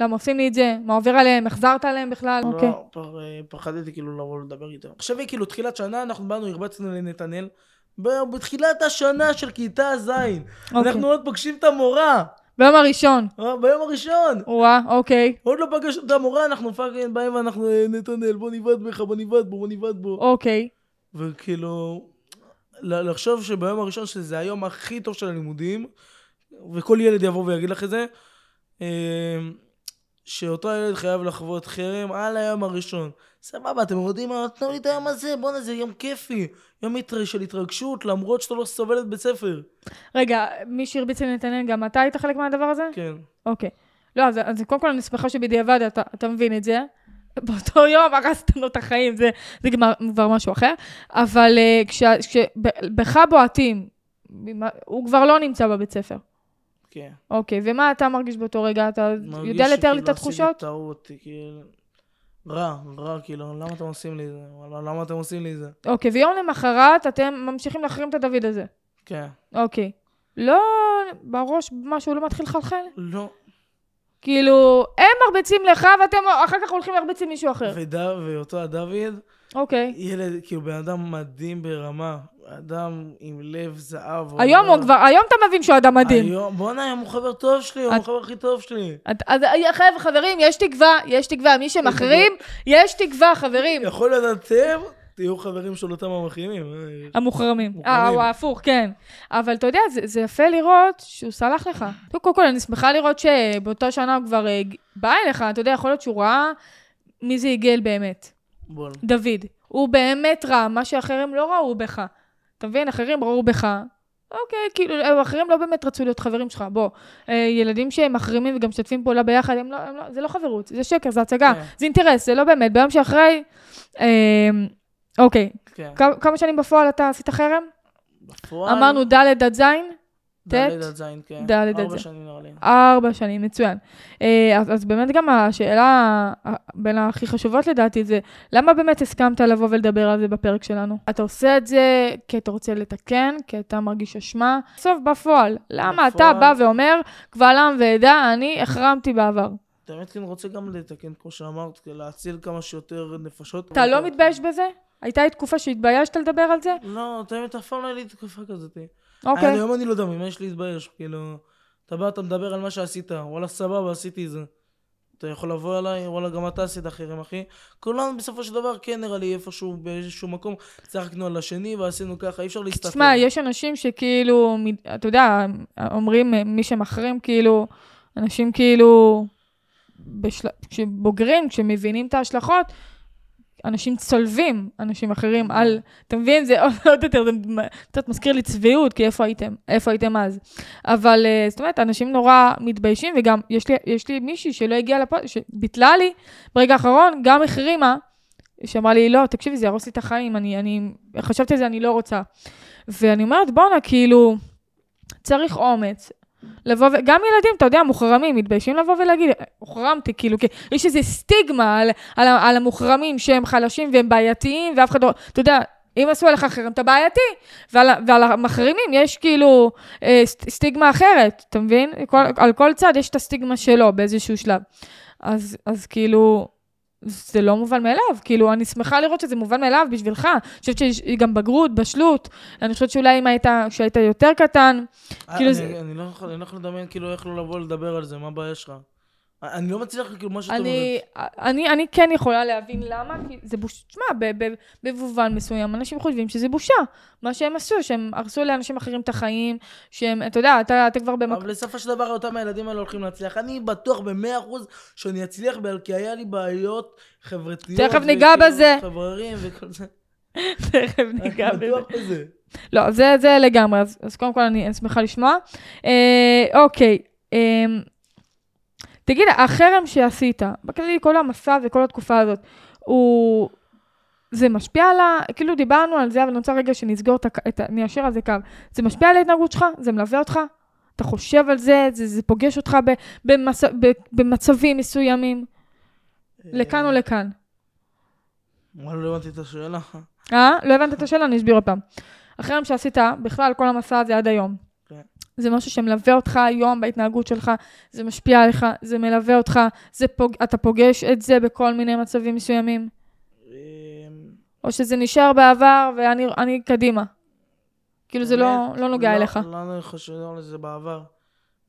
Speaker 1: למה עושים לי את זה? מה עובר עליהם? החזרת עליהם בכלל? אוקיי.
Speaker 2: לא, פר- אה, פחדתי כאילו לבוא לדבר איתו. עכשיו היא כאילו תחילת שנה, אנחנו באנו, הרבצנו לנתנאל. ב- בתחילת השנה של כיתה ז',
Speaker 1: אוקיי.
Speaker 2: אנחנו עוד פוגשים את המורה,
Speaker 1: ביום הראשון.
Speaker 2: אה, ביום הראשון.
Speaker 1: וואה, אוקיי.
Speaker 2: עוד לא פגשנו את המורה, אנחנו fucking באים ואנחנו, אה, נתנאל, בוא נבעט בך, בוא נבעט בו, בוא נבעט בו.
Speaker 1: אוקיי.
Speaker 2: וכאילו, לחשוב שביום הראשון שזה היום הכי טוב של הלימודים, וכל ילד יבוא ויגיד לך את זה, אה, שאותו ילד חייב לחוות חרם על היום הראשון. סבבה, אתם יודעים מה? תנו לי את היום הזה, בואנה, זה יום כיפי. יום של התרגשות, למרות שאתה לא סובל את בית ספר.
Speaker 1: רגע, מי שהרביץ לנתנאל, גם אתה היית חלק מהדבר הזה?
Speaker 2: כן.
Speaker 1: אוקיי. לא, אז, אז קודם כל אני שמחה שבדיעבד אתה, אתה מבין את זה. באותו יום הרסת לו את החיים, זה, זה כבר, כבר משהו אחר. אבל uh, כשבך בועטים, הוא כבר לא נמצא בבית ספר.
Speaker 2: כן.
Speaker 1: אוקיי, ומה אתה מרגיש באותו רגע? אתה
Speaker 2: מרגיש
Speaker 1: יודע לתאר לי את
Speaker 2: שכאילו
Speaker 1: התחושות?
Speaker 2: עשיתי טעות, כאילו... רע, רע, כאילו, למה אתם עושים לי את זה? למה אתם עושים לי את זה?
Speaker 1: אוקיי, ויום למחרת אתם ממשיכים להחרים את הדוד הזה.
Speaker 2: כן.
Speaker 1: אוקיי. לא, בראש משהו לא מתחיל לחלחל?
Speaker 2: לא.
Speaker 1: כאילו, הם מרביצים לך ואתם אחר כך הולכים להרביץ מישהו אחר.
Speaker 2: וד- ואותו הדוד,
Speaker 1: אוקיי.
Speaker 2: ילד, כאילו, בן אדם מדהים ברמה. אדם עם לב זהב.
Speaker 1: היום הוא כבר, היום אתה מבין שהוא אדם מדהים.
Speaker 2: היום, בואנה, היום הוא חבר טוב שלי, הוא החבר הכי טוב שלי.
Speaker 1: אז חבר'ה, חברים, יש תקווה, יש תקווה. מי שמחרים, יש תקווה, חברים.
Speaker 2: יכול להיות אתם, תהיו חברים של אותם המחרימים.
Speaker 1: המוחרמים.
Speaker 2: מוחרמים.
Speaker 1: אה, הוא ההפוך, כן. אבל אתה יודע, זה, זה יפה לראות שהוא סלח לך. קודם כל, אני שמחה לראות שבאותה שנה הוא כבר אה, בא אליך, אתה יודע, יכול להיות שהוא ראה מי זה עיגל באמת.
Speaker 2: בול.
Speaker 1: דוד. הוא באמת ראה, מה שאחרים לא ראו בך. אתה מבין? אחרים ראו בך. אוקיי, כאילו, אחרים לא באמת רצו להיות חברים שלך. בוא, אה, ילדים שהם מחרימים וגם משתפים פעולה ביחד, הם לא, הם לא, זה לא חברות, זה שקר, זה הצגה,
Speaker 2: כן.
Speaker 1: זה אינטרס, זה לא באמת. ביום שאחרי, אה, אוקיי,
Speaker 2: כן.
Speaker 1: כמה, כמה שנים בפועל אתה עשית חרם?
Speaker 2: בפועל,
Speaker 1: אמרנו ד' עד ז', ט'?
Speaker 2: ד' עד ז', כן.
Speaker 1: ד' עד
Speaker 2: ארבע
Speaker 1: ז'.
Speaker 2: שנים נראה לי.
Speaker 1: ארבע שנים, מצוין. אה, אז, אז באמת גם השאלה בין הכי חשובות לדעתי זה, למה באמת הסכמת לבוא ולדבר על זה בפרק שלנו? אתה עושה את זה כי אתה רוצה לתקן, כי אתה מרגיש אשמה. בסוף בפועל, למה אתה
Speaker 2: בפועל-
Speaker 1: בא ואומר, קבל עם ועדה, אני החרמתי בעבר.
Speaker 2: האמת כן רוצה גם לתקן, כמו שאמרת, להציל כמה שיותר נפשות.
Speaker 1: אתה לא מתבייש בזה? הייתה לי תקופה שהתביישת לדבר על זה?
Speaker 2: לא, את האמת, אף פעם לא היה לי תקופה כזאת.
Speaker 1: אוקיי.
Speaker 2: היום אני לא יודע ממה יש להתבייש, כאילו... אתה בא, אתה מדבר על מה שעשית, וואלה, סבבה, עשיתי את זה. אתה יכול לבוא אליי, וואלה, גם אתה עשית אחרים, אחי. כולנו בסופו של דבר, כן נראה לי איפשהו, באיזשהו מקום, צחקנו על השני ועשינו ככה, אי אפשר להסתכל.
Speaker 1: תשמע, יש אנשים שכאילו, אתה יודע, אומרים מי שמחרים, כאילו, אנשים כאילו, בשל... כשבוגרים, כשמבינים את ההשלכות, אנשים צולבים אנשים אחרים על, אתה מבין? זה עוד יותר, זה קצת מזכיר לי צביעות, כי איפה הייתם? איפה הייתם אז? אבל אה, זאת אומרת, אנשים נורא מתביישים, וגם יש לי, יש לי מישהי שלא הגיעה לפוד, שביטלה לי ברגע האחרון, גם החרימה, שאמרה לי, לא, תקשיבי, זה יהרוס לי את החיים, אני, אני חשבתי על זה, אני לא רוצה. ואני אומרת, בואנה, כאילו, צריך אומץ. לבוא ו... גם ילדים, אתה יודע, מוחרמים, מתביישים לבוא ולהגיד, הוחרמתי, כאילו, כי יש איזו סטיגמה על, על, על המוחרמים שהם חלשים והם בעייתיים, ואף אחד לא, אתה יודע, אם עשו עליך חרם, אתה בעייתי. ועל, ועל המחרימים יש כאילו אה, סט, סטיגמה אחרת, אתה מבין? כל, על כל צד יש את הסטיגמה שלו באיזשהו שלב. אז, אז כאילו, זה לא מובן מאליו, כאילו, אני שמחה לראות שזה מובן מאליו בשבילך. אני חושבת שיש גם בגרות, בשלות. אני חושבת שאולי אם היית, כשהיית יותר קטן, כאילו
Speaker 2: אני,
Speaker 1: זה-
Speaker 2: אני, לא אני לא יכול לדמיין כאילו איך לא לבוא לדבר על זה, מה הבעיה שלך? אני לא מצליח כאילו מה שאת
Speaker 1: אני,
Speaker 2: אומרת.
Speaker 1: אני, אני כן יכולה להבין למה, כי זה בושה, תשמע, במובן מסוים, אנשים חושבים שזה בושה, מה שהם עשו, שהם הרסו לאנשים אחרים את החיים, שהם, אתה יודע, אתה, אתה כבר במקום...
Speaker 2: אבל בסופו של דבר אותם הילדים האלה הולכים להצליח. אני בטוח במאה אחוז שאני אצליח, ב- כי היה לי בעיות חברתיות.
Speaker 1: תכף ניגע
Speaker 2: וכאילו
Speaker 1: בזה.
Speaker 2: חברים וכל זה.
Speaker 1: תכף ניגע בזה.
Speaker 2: בטוח בזה.
Speaker 1: לא, זה, זה לגמרי, אז, אז קודם כל אני שמחה לשמוע. אה, אוקיי, אה, תגיד, החרם שעשית, בכללי כל המסע וכל התקופה הזאת, הוא... זה משפיע על ה... כאילו דיברנו על זה, אבל אני רוצה רגע שנסגור את ה... את ה... ניישר על זה קו. זה משפיע על ההתנהגות שלך? זה מלווה אותך? אתה חושב על זה? זה, זה פוגש אותך ב, במס... ב, במצבים מסוימים? לכאן או לכאן?
Speaker 2: וואלה, לא הבנתי את השאלה.
Speaker 1: אה? לא הבנת את השאלה? אני אסביר עוד פעם. החרם שעשית, בכלל כל המסע הזה עד היום. זה משהו שמלווה אותך היום בהתנהגות שלך, זה משפיע עליך, זה מלווה אותך, זה פוג... אתה פוגש את זה בכל מיני מצבים מסוימים,
Speaker 2: אמ,
Speaker 1: או שזה נשאר בעבר ואני אני קדימה. כאילו זה לא, לא נוגע אליך.
Speaker 2: לא, אני חושב שזה בעבר.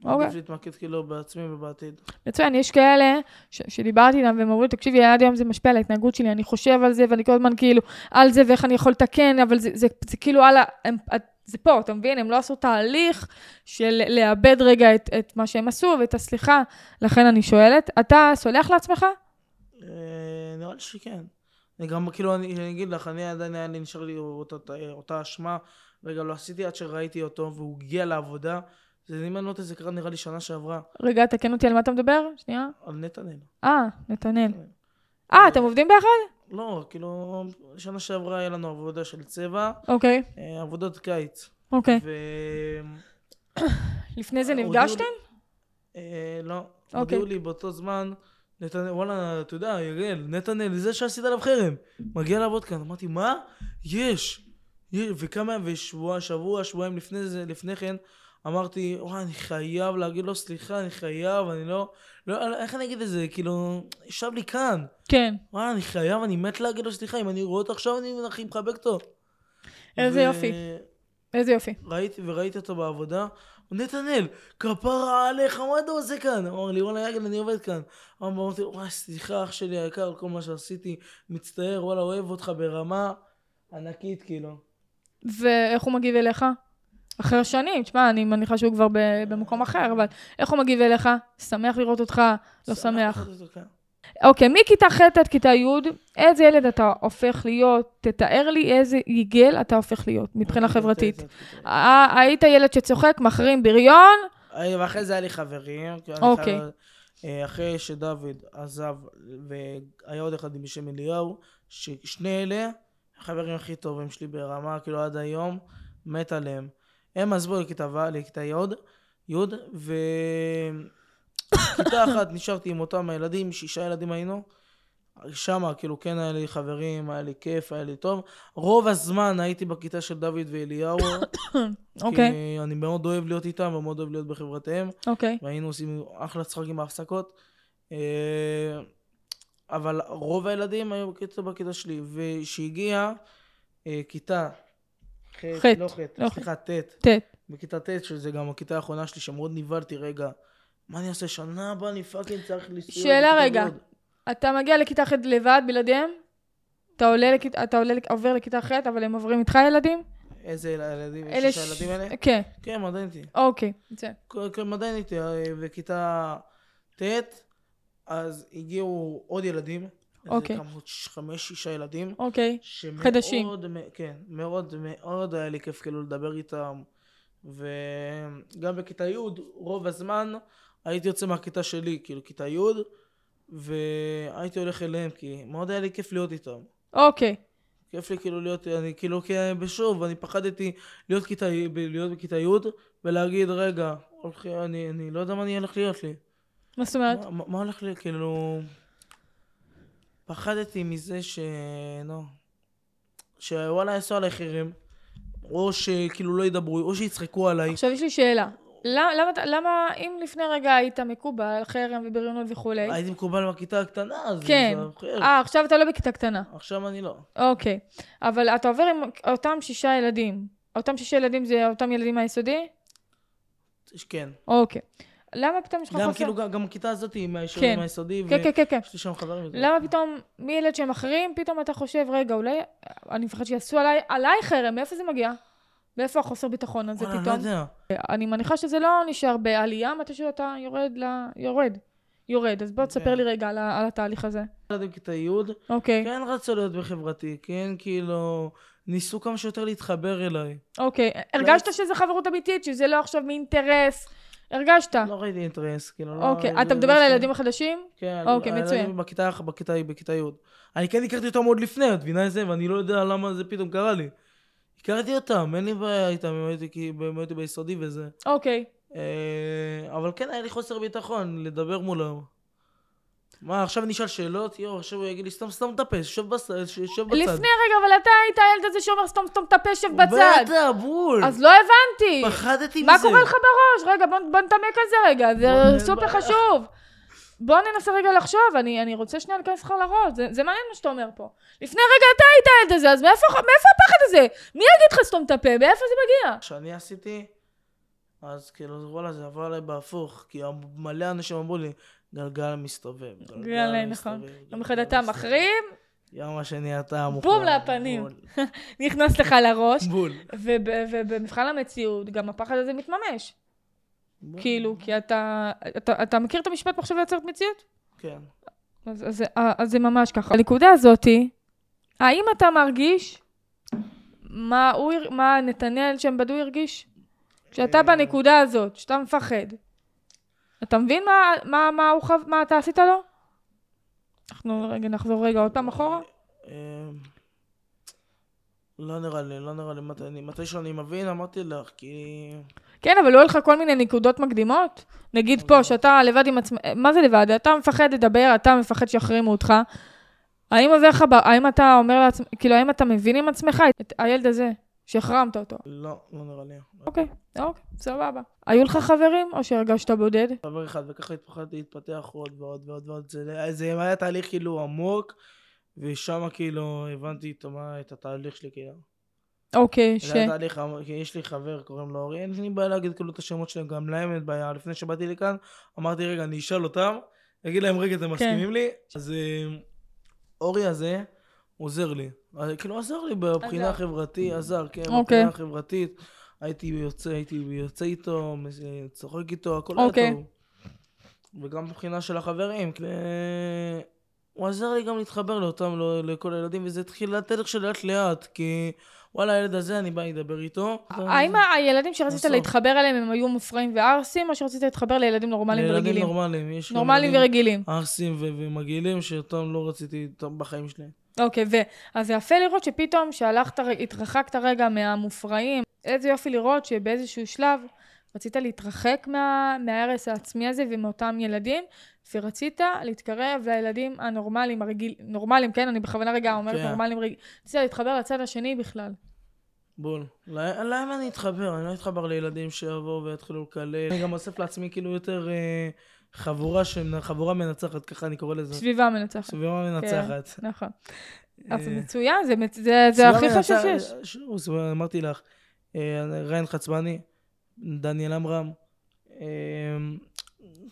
Speaker 1: אוקיי.
Speaker 2: עדיף להתמקד כאילו בעצמי ובעתיד.
Speaker 1: מצוין, יש כאלה ש- שדיברתי איתם והם אמרו לי, תקשיבי, עד היום זה משפיע על ההתנהגות שלי, אני חושב על זה ואני כל הזמן כאילו על זה ואיך אני יכול לתקן, אבל זה, זה, זה כאילו על ה... הם, זה פה, אתה מבין? הם לא עשו תהליך של לאבד רגע את, את מה שהם עשו ואת הסליחה, לכן אני שואלת, אתה סולח לעצמך?
Speaker 2: אה, נראה לי שכן. אני גם, כאילו, אני אני אגיד לך, אני עדיין היה לי, נשאר לי אותה אשמה, רגע, לא עשיתי עד שראיתי אותו, והוא הגיע לעבודה. זה, אם אני לא טועה, זה קרה נראה לי שנה שעברה,
Speaker 1: רגע, תקן אותי על מה אתה מדבר? שנייה.
Speaker 2: על נתנאל.
Speaker 1: אה, נתנאל.
Speaker 2: כן.
Speaker 1: אה, אתם עובדים ביחד?
Speaker 2: לא, כאילו, שנה שעברה היה לנו עבודה של צבע,
Speaker 1: אוקיי,
Speaker 2: אה, עבודות קיץ.
Speaker 1: אוקיי.
Speaker 2: ו...
Speaker 1: לפני זה
Speaker 2: הודיעו
Speaker 1: נפגשתם?
Speaker 2: אה, לא.
Speaker 1: אוקיי.
Speaker 2: הודיעו לי באותו זמן, נתנאל, וואלה, אתה יודע, יגאל, נתנאל, זה שעשית עליו חרם, מגיע לעבוד כאן. אמרתי, מה? יש. יש. וכמה, ושבוע, שבוע, שבועיים לפני זה, לפני כן, אמרתי, וואי, אני חייב להגיד לו סליחה, אני חייב, אני לא... לא, איך אני אגיד את זה? כאילו, ישב לי כאן.
Speaker 1: כן.
Speaker 2: וואלה, אני חייב, אני מת להגיד לו סליחה, אם אני רואה אותו עכשיו, אני הכי מחבק אותו.
Speaker 1: איזה
Speaker 2: ו-
Speaker 1: יופי. איזה יופי.
Speaker 2: ראיתי, וראיתי אותו בעבודה, נתנאל, כפרה עליך, מה אתה עושה כאן? אמר לי, וואלה, יגל, אני עובד כאן. אמרתי, וואי, סליחה, אח שלי היקר, כל מה שעשיתי, מצטער, וואלה, אוהב אותך ברמה ענקית, כאילו.
Speaker 1: ואיך הוא מגיב אליך? אחרי שנים, תשמע, אני מניחה שהוא כבר במקום אחר, אבל איך הוא מגיב אליך? שמח לראות אותך, לא שמח.
Speaker 2: כאן.
Speaker 1: אוקיי, מכיתה ח' עד כיתה י', איזה ילד אתה הופך להיות? תתאר לי איזה יגל אתה הופך להיות מבחינה חברתית. אה, היית ילד שצוחק, מחרים בריון?
Speaker 2: אה, ואחרי זה היה לי חברים.
Speaker 1: אוקיי.
Speaker 2: אה, אחרי שדוד עזב, והיה עוד אחד בשם אליהו, ששני אלה, החברים הכי טובים שלי ברמה, כאילו עד היום, מת עליהם. הם עזבו לכיתה ו', לכיתה י', י', וכיתה אחת נשארתי עם אותם הילדים, שישה ילדים היינו. שמה, כאילו, כן היה לי חברים, היה לי כיף, היה לי טוב. רוב הזמן הייתי בכיתה של דוד ואליהו.
Speaker 1: אוקיי,
Speaker 2: כי אני מאוד אוהב להיות איתם ומאוד אוהב להיות בחברתיהם.
Speaker 1: אוקיי.
Speaker 2: והיינו עושים אחלה צחקים בהפסקות. אה, אבל רוב הילדים היו בכיתה, בכיתה שלי. וכשהגיעה אה, כיתה ח', לא ח',
Speaker 1: לא ח'.
Speaker 2: סליחה, ט',
Speaker 1: ט'.
Speaker 2: בכיתה ט', שזה גם הכיתה האחרונה שלי, שמאוד נבהלתי, רגע, מה אני אעשה? שנה הבאה אני fucking צריך לנסוע
Speaker 1: שאלה רגע. אתה מגיע לכיתה ח' לבד, בלעדיהם? אתה עולה לכיתה, אתה עולה, עובר לכיתה ח', אבל הם עוברים איתך ילדים?
Speaker 2: איזה ילדים?
Speaker 1: אלה ש-
Speaker 2: ילדים האלה?
Speaker 1: כן,
Speaker 2: כן, הם עדיין איתי.
Speaker 1: אוקיי. זה.
Speaker 2: הם עדיין איתי. וכיתה ט', אז הגיעו עוד ילדים.
Speaker 1: אוקיי.
Speaker 2: איזה כמה, חמש, שישה ילדים.
Speaker 1: אוקיי.
Speaker 2: שמאוד,
Speaker 1: חדשים.
Speaker 2: כן, מאוד מאוד היה לי כיף כאילו לדבר איתם. וגם בכיתה י', רוב הזמן הייתי יוצא מהכיתה שלי, כאילו כיתה י', והייתי הולך אליהם, כי מאוד היה לי כיף להיות איתם.
Speaker 1: אוקיי.
Speaker 2: כיף לי כאילו להיות, אני כאילו, כי בשוב, אני פחדתי להיות, כיתה, להיות בכיתה י' ולהגיד, רגע, הולך, אני, אני לא יודע מה אני הולך להיות לי.
Speaker 1: מה זאת אומרת?
Speaker 2: מה, מה- מה הולך לי, כאילו... פחדתי מזה ש... נו... שוואלה יעשו עליי חרם, או שכאילו לא ידברו, או שיצחקו עליי.
Speaker 1: עכשיו יש לי שאלה. למה, למה, למה אם לפני רגע היית מקובל, חרם ובריונות וכולי,
Speaker 2: הייתי מקובל בכיתה הקטנה, אז
Speaker 1: כן.
Speaker 2: זה.
Speaker 1: אה, עכשיו אתה לא בכיתה קטנה.
Speaker 2: עכשיו אני לא.
Speaker 1: אוקיי. אבל אתה עובר עם אותם שישה ילדים. אותם שישה ילדים זה אותם ילדים מהיסודי?
Speaker 2: כן.
Speaker 1: אוקיי. למה פתאום יש לך
Speaker 2: גם
Speaker 1: חוסר?
Speaker 2: כאילו, גם, גם הכיתה הזאת היא מהיסודי,
Speaker 1: כן.
Speaker 2: מהיסודי,
Speaker 1: כן, כן, כן, כן.
Speaker 2: ויש לי שם חברים.
Speaker 1: למה פתאום מילד שהם אחרים, פתאום אתה חושב, רגע, אולי אני מפחד שיעשו עליי, עליי חרם, מאיפה זה מגיע? מאיפה החוסר ביטחון הזה פתאום?
Speaker 2: לא יודע.
Speaker 1: אני מניחה שזה לא נשאר בעלייה, מתישהו אתה יורד ל... יורד. יורד. אז בוא תספר
Speaker 2: כן.
Speaker 1: לי רגע על, התהליך הזה.
Speaker 2: ילדים בכיתה י',
Speaker 1: אוקיי,
Speaker 2: כן רצו להיות בחברתי, כן כאילו, ניסו כמה שיותר להתחבר אליי.
Speaker 1: אוקיי. הרגשת שזה חברות אמיתית, שזה לא עכשיו מאינטרס? הרגשת?
Speaker 2: לא ראיתי אינטרס, כאילו, לא...
Speaker 1: אוקיי.
Speaker 2: זה-
Speaker 1: אתה מדבר על
Speaker 2: סתם-
Speaker 1: הילדים החדשים?
Speaker 2: כן,
Speaker 1: אוקיי,
Speaker 2: הילדים
Speaker 1: מצוין.
Speaker 2: בכיתה, בכיתה, בכיתה י'. אני כן הכרתי אותם עוד לפני, את מבינה את זה? ואני לא יודע למה זה פתאום קרה לי. הכרתי אותם, אין לי בעיה איתם, הם הייתי כי הם הייתי ביסודי וזה.
Speaker 1: אוקיי.
Speaker 2: אה, אבל כן היה לי חוסר ביטחון לדבר מולם. מה, עכשיו אני אשאל שאלות? יואו, עכשיו הוא יגיד לי, סתם סתם את הפה, שב בצד.
Speaker 1: לפני רגע, אבל אתה היית הילד הזה שאומר סתום סתום את הפה, שב בצד.
Speaker 2: בטח, בול.
Speaker 1: אז לא הבנתי.
Speaker 2: פחדתי מזה.
Speaker 1: מה קורה לך בראש? רגע, בוא, נתעמק על זה רגע, זה סופר חשוב. בוא ננסה רגע לחשוב, אני, אני רוצה שנייה להיכנס לך לראש, זה, זה מעניין מה שאתה אומר פה. לפני רגע אתה היית הילד הזה, אז מאיפה, מאיפה הפחד הזה? מי יגיד לך סתום את הפה? מאיפה זה מגיע?
Speaker 2: כשאני עשיתי, אז כאילו, וואלה, זה עבר עליי בהפוך, כי מלא אנשים אמרו לי, גלגל מסתובב.
Speaker 1: גלגל, נכון. יום אחד אתה מחרים,
Speaker 2: יום השני אתה מוכן.
Speaker 1: בום לפנים. נכנס לך לראש,
Speaker 2: בול.
Speaker 1: וב- ובמבחן המציאות גם הפחד הזה מתממש. כאילו, כי אתה, אתה, אתה מכיר את המשפט מחשב יוצרת מציאות?
Speaker 2: כן.
Speaker 1: אז, אז, אז זה ממש ככה. הנקודה הזאתי, האם אתה מרגיש מה, הוא, מה נתנאל שם בדוי הרגיש? כשאתה
Speaker 2: אה.
Speaker 1: בנקודה הזאת, שאתה מפחד, אתה מבין מה, מה, מה, הוא חו... מה אתה עשית לו? אנחנו רגע נחזור רגע עוד פעם אחורה.
Speaker 2: אמ, לא נראה לי, לא נראה לי. מתי, אני- מתי שאני מבין, אמרתי לך, כי...
Speaker 1: כן, אבל לא היו לך כל מיני נקודות מקדימות? נגיד פה, שאתה לבד עם עצמך, מה זה לבד? אתה מפחד לדבר, אתה מפחד שיחרימו אותך. האם עובר לך, האם אתה אומר לעצמך, כאילו, האם אתה מבין עם עצמך את הילד הזה, שהחרמת אותו?
Speaker 2: לא, לא נראה לי.
Speaker 1: אוקיי, אוקיי, סבבה. היו לך חברים, או שהרגשת בודד?
Speaker 2: חבר אחד, וככה התפחדתי להתפתח עוד ועוד ועוד ועוד. זה, זה היה תהליך כאילו עמוק, ושם כאילו הבנתי את, מה, את התהליך שלי כאילו.
Speaker 1: אוקיי, ש...
Speaker 2: זה היה תהליך עמוק, יש לי חבר, קוראים לו אורי, אין לי בעיה להגיד כאילו את השמות שלהם, גם להם אין בעיה. לפני שבאתי לכאן, אמרתי רגע, אני אשאל אותם, אגיד להם רגע, אתם מסכימים לי? אז אה, אורי הזה עוזר לי. אה, כאילו עזר לי בבחינה. החברתית, עזר, כן,
Speaker 1: אוקיי.
Speaker 2: בבחינה החברתית. הייתי יוצא, הייתי יוצא איתו, מס- צוחק איתו, הכל היה
Speaker 1: אוקיי.
Speaker 2: טוב. וגם מבחינה של החברים. והוא עזר לי גם להתחבר לאותם, לא- לכל הילדים, וזה התחיל לתהליך של לאט לאט, כי וואלה, הילד הזה, אני בא לדבר איתו.
Speaker 1: האם הילדים שרצית
Speaker 2: בסוף.
Speaker 1: להתחבר אליהם הם היו מופרעים וערסים, או שרצית להתחבר לילדים נורמליים
Speaker 2: לילדים
Speaker 1: ורגילים?
Speaker 2: נורמליים. יש
Speaker 1: נורמליים ורגילים.
Speaker 2: ערסים ו- ומגעילים, שאותם לא רציתי איתם בחיים שלי.
Speaker 1: אוקיי, ו... אז זה יפה לראות שפתאום שהלכת, התרחקת רגע מהמופרעים, איזה יופי לראות שבאיזשהו שלב רצית להתרחק מה, מההרס העצמי הזה ומאותם ילדים, ורצית להתקרב לילדים הנורמליים, הרגיל, נורמליים, כן? אני בכוונה רגע אומרת
Speaker 2: כן.
Speaker 1: נורמליים, רגיל. רצית להתחבר לצד השני בכלל.
Speaker 2: בול. ל- למה אני אתחבר? אני לא אתחבר לילדים שיבואו ויתחילו לקלל. אני גם אוסף לעצמי כאילו יותר אה, חבורה, שמנ- חבורה מנצחת, ככה אני קורא לזה.
Speaker 1: סביבה מנצחת.
Speaker 2: סביבה מנצחת.
Speaker 1: נכון.
Speaker 2: אה,
Speaker 1: אז מצוין, זה, זה, זה הכי חשוב שיש.
Speaker 2: שוב, אמרתי לך, אה, ריין חצבני, דניאל עמרם, אה,